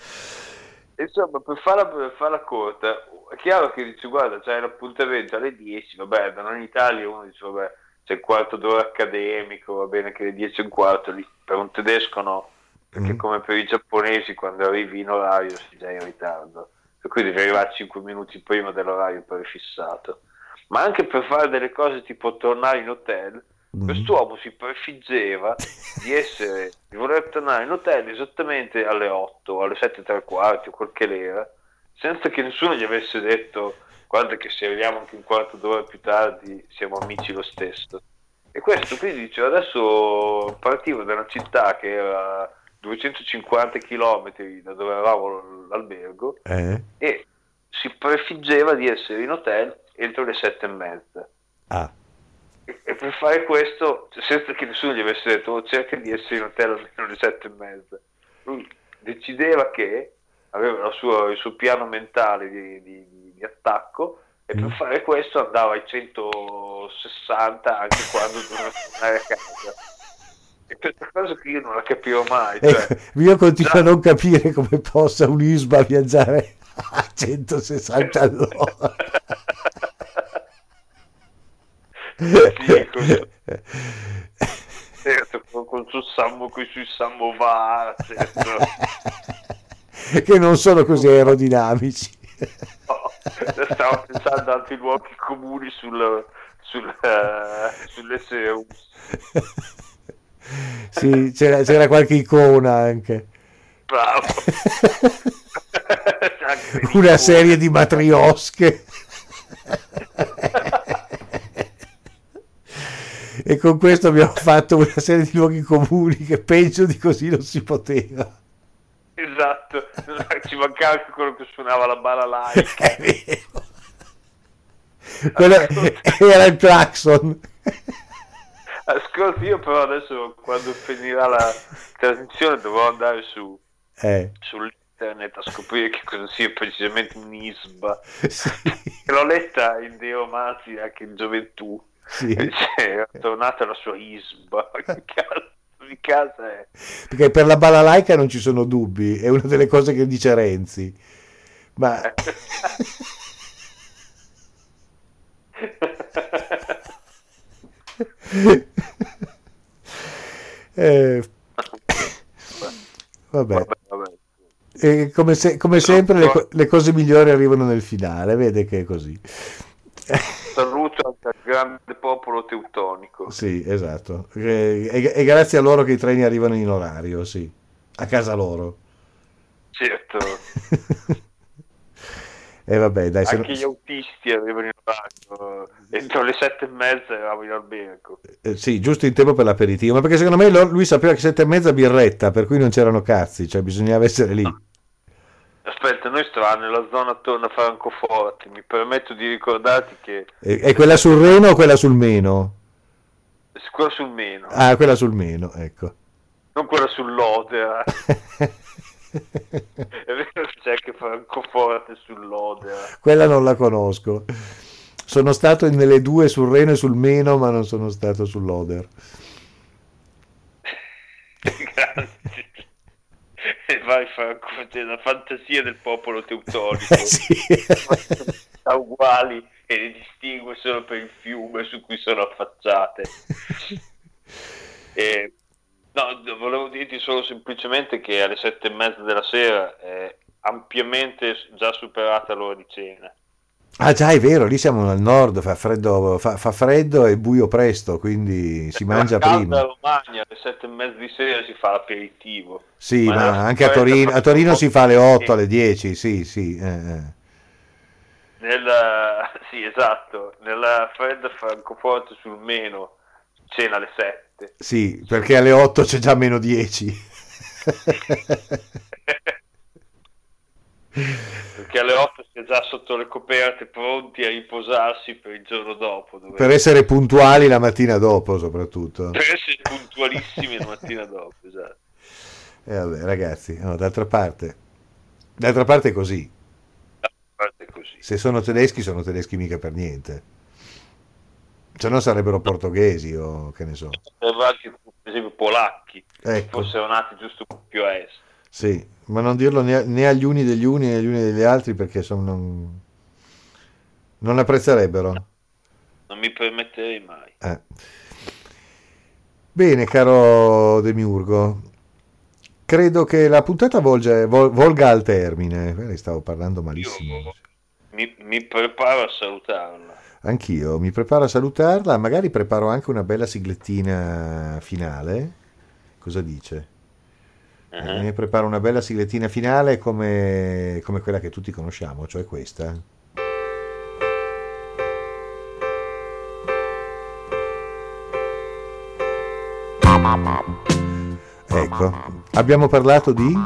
Insomma, per farla, per farla, corta, è chiaro che dici, guarda, c'è l'appuntamento alle 10, vabbè, da noi in Italia uno dice, vabbè, c'è il quarto d'ora accademico, va bene che le 10 e un quarto, lì, per un tedesco no, perché mm. come per i giapponesi quando arrivi in orario sei già in ritardo per cui devi arrivare 5 minuti prima dell'orario prefissato. Ma anche per fare delle cose tipo tornare in hotel. Quest'uomo si prefiggeva di (laughs) essere, di voler tornare in hotel esattamente alle 8, alle 7 e tre quarti o quel che l'era, senza che nessuno gli avesse detto guarda che se arriviamo anche un quarto d'ora più tardi siamo amici lo stesso. E questo quindi dice adesso partivo da una città che era 250 km da dove eravamo l'albergo eh? e si prefiggeva di essere in hotel entro le sette e mezza. Ah. E, e, per fare questo, senza che nessuno gli avesse detto oh, cerca di essere in hotel almeno alle sette e mezza, lui decideva che aveva sua, il suo piano mentale di, di, di attacco e per mm. fare questo andava ai 160 anche quando doveva tornare a casa è questa cosa che io non la capivo mai. Cioè, ecco, io continuo già... a non capire come possa un ISBA viaggiare a 160 all'ora. (laughs) sì, con, certo, con, con, con, sammo, con i suoi samovar, certo. (laughs) che non sono così aerodinamici. No, stavo pensando a altri luoghi comuni sul, sul, uh, sull'SU sì, c'era, c'era, qualche icona anche. Bravo. (laughs) Una serie di matriosche. (laughs) e con questo abbiamo (laughs) fatto una serie di luoghi comuni che penso di così non si poteva. Esatto, ci mancava anche quello che suonava la bala live. (laughs) Quello era il claxon. Ascolti, io però adesso quando finirà la trasmissione dovrò andare su eh. sull'internet a scoprire che cosa sia precisamente un ISBA. Sì. L'ho letta in romanzi anche in gioventù. Sì. (laughs) Cioè, è tornata la sua ISBA. (laughs) Di casa è. Perché per la balalaica non ci sono dubbi, è una delle cose che dice Renzi. Ma... eh, (laughs) vabbè. vabbè, vabbè. E come, se, come sempre le, le, cose migliori arrivano nel finale, vede che è così. Saluto anche al grande popolo teutonico. Sì, esatto. E, e, e grazie a loro che i treni arrivano in orario, sì, a casa loro. Certo. (laughs) E vabbè, dai, Anche non... gli autisti arrivano in orario. Entro le sette e mezza eravamo in albergo. Eh, sì, giusto in tempo per l'aperitivo. Ma perché secondo me lui sapeva che sette e mezza birretta, per cui non c'erano cazzi, cioè bisognava essere lì. No. Aspetta, noi stavamo nella zona attorno a Francoforte. Mi permetto di ricordarti che. È, quella sul Reno o quella sul Meno? Quella sul Meno. Ah, quella sul Meno, ecco. Non quella sull'Odera. (laughs) È vero che c'è anche Francoforte sull'Odera. Quella non la conosco. Sono stato nelle due sul Reno e sul Meno, ma non sono stato sull'Oder. (laughs) Grazie. (laughs) Vai c'è la fantasia del popolo teutonico. (laughs) Sì. uguali e le distingue solo per il fiume su cui sono affacciate. (laughs) e No, volevo dirti solo semplicemente che alle sette e mezza della sera è ampiamente già superata l'ora di cena. Ah già, è vero, lì siamo al nord, fa freddo, fa, fa freddo e buio presto, quindi si mangia prima. A Romagna alle sette e mezza di sera si fa l'aperitivo. Sì, ma, ma anche a Torino, a Torino si fa alle 8, alle 10, sì, sì. Eh, eh. Nella, (laughs) sì, esatto, nella fredda Francoforte sul meno cena alle 7. Sì, perché alle 8 c'è già meno 10. (laughs) (laughs) perché alle 8 si è già sotto le coperte pronti a riposarsi per il giorno dopo. Dove... Per essere puntuali la mattina dopo soprattutto. Per essere puntualissimi la mattina dopo, esatto. E eh vabbè ragazzi, no, d'altra parte, d'altra parte è così. Parte è così. Se sono tedeschi sono tedeschi mica per niente. Se no sarebbero portoghesi o che ne so. Anche, per esempio polacchi, ecco. fossero nati giusto più a est. Sì, ma non dirlo né, agli uni degli uni né agli uni degli altri perché sono, non, non apprezzerebbero. No, non mi permetterei mai. Eh. Bene, caro Demiurgo, credo che la puntata volge, vol, volga al termine. Stavo parlando malissimo. Mi, mi preparo a salutarla. Anch'io mi preparo a salutarla, magari preparo anche una bella siglettina finale. Cosa dice? Uh-huh. Mi preparo una bella siglettina finale come, come quella che tutti conosciamo, cioè questa. Ecco, abbiamo parlato di...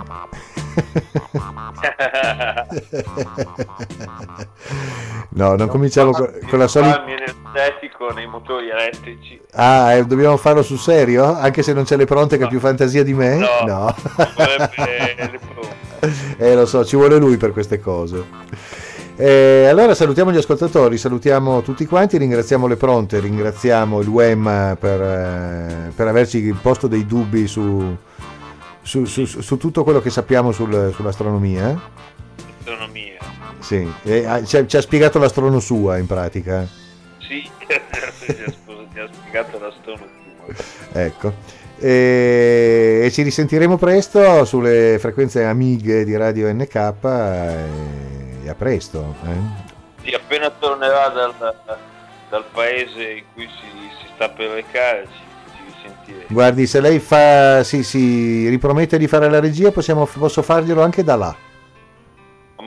no, non cominciamo con, con la solita... energetico nei motori elettrici. Ah, eh, dobbiamo farlo sul serio? Anche se non c'è le pronte che ha più fantasia di me? No. no. (laughs) eh, lo so, ci vuole lui per queste cose. Eh, allora salutiamo gli ascoltatori, salutiamo tutti quanti, ringraziamo le pronte, ringraziamo il WEM per, eh, per averci posto dei dubbi su, su, su, su, tutto quello che sappiamo sul, sull'astronomia. Astronomia. Sì, e, ah, ci, ha, ci, ha, spiegato l'astrono sua in pratica. Sì, (laughs) ti ha spiegato l'astrono sua. Ecco. E, e, ci risentiremo presto sulle frequenze amiche di Radio NK e, e a presto. Eh? Sì, appena tornerà dal, dal paese in cui si, si sta per recare ci. Guardi, se lei fa, si, si ripromette di fare la regia, possiamo, posso farglielo anche da là.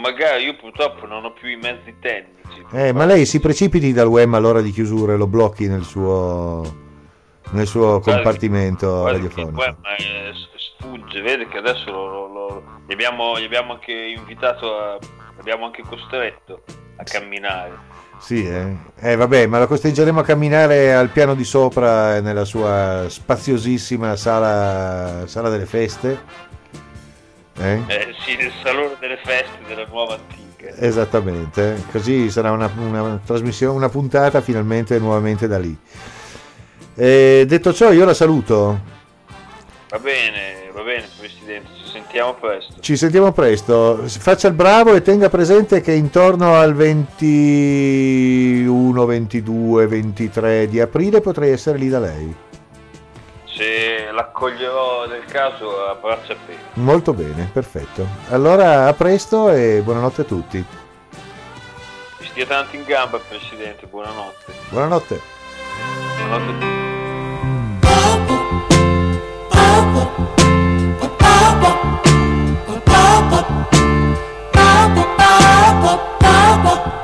magari io purtroppo non ho più i mezzi tecnici. Eh, ma lei si precipiti dal web all'ora di chiusura e lo blocchi nel suo, nel suo guarda, compartimento guarda radiofonico. Web, eh, sfugge, vede che adesso lo, lo, gli, abbiamo, gli abbiamo anche invitato, a, l'abbiamo anche costretto a camminare. Sì, eh. eh. vabbè, ma lo costringeremo a camminare al piano di sopra nella sua spaziosissima sala, sala delle feste. Eh? eh? sì, nel salone delle feste della nuova antica. Esattamente, così sarà una, una trasmissione, una puntata finalmente nuovamente da lì. E detto ciò, io la saluto. Va bene, va bene, sentiamo presto. Ci sentiamo presto. Faccia il bravo e tenga presente che intorno al 21, 22, 23 di aprile potrei essere lì da lei. Se l'accoglierò nel caso a braccia aperte. Molto bene, perfetto. Allora a presto e buonanotte a tutti. stia tanto in gamba, Presidente. Buonanotte. Buonanotte. Buonanotte. 走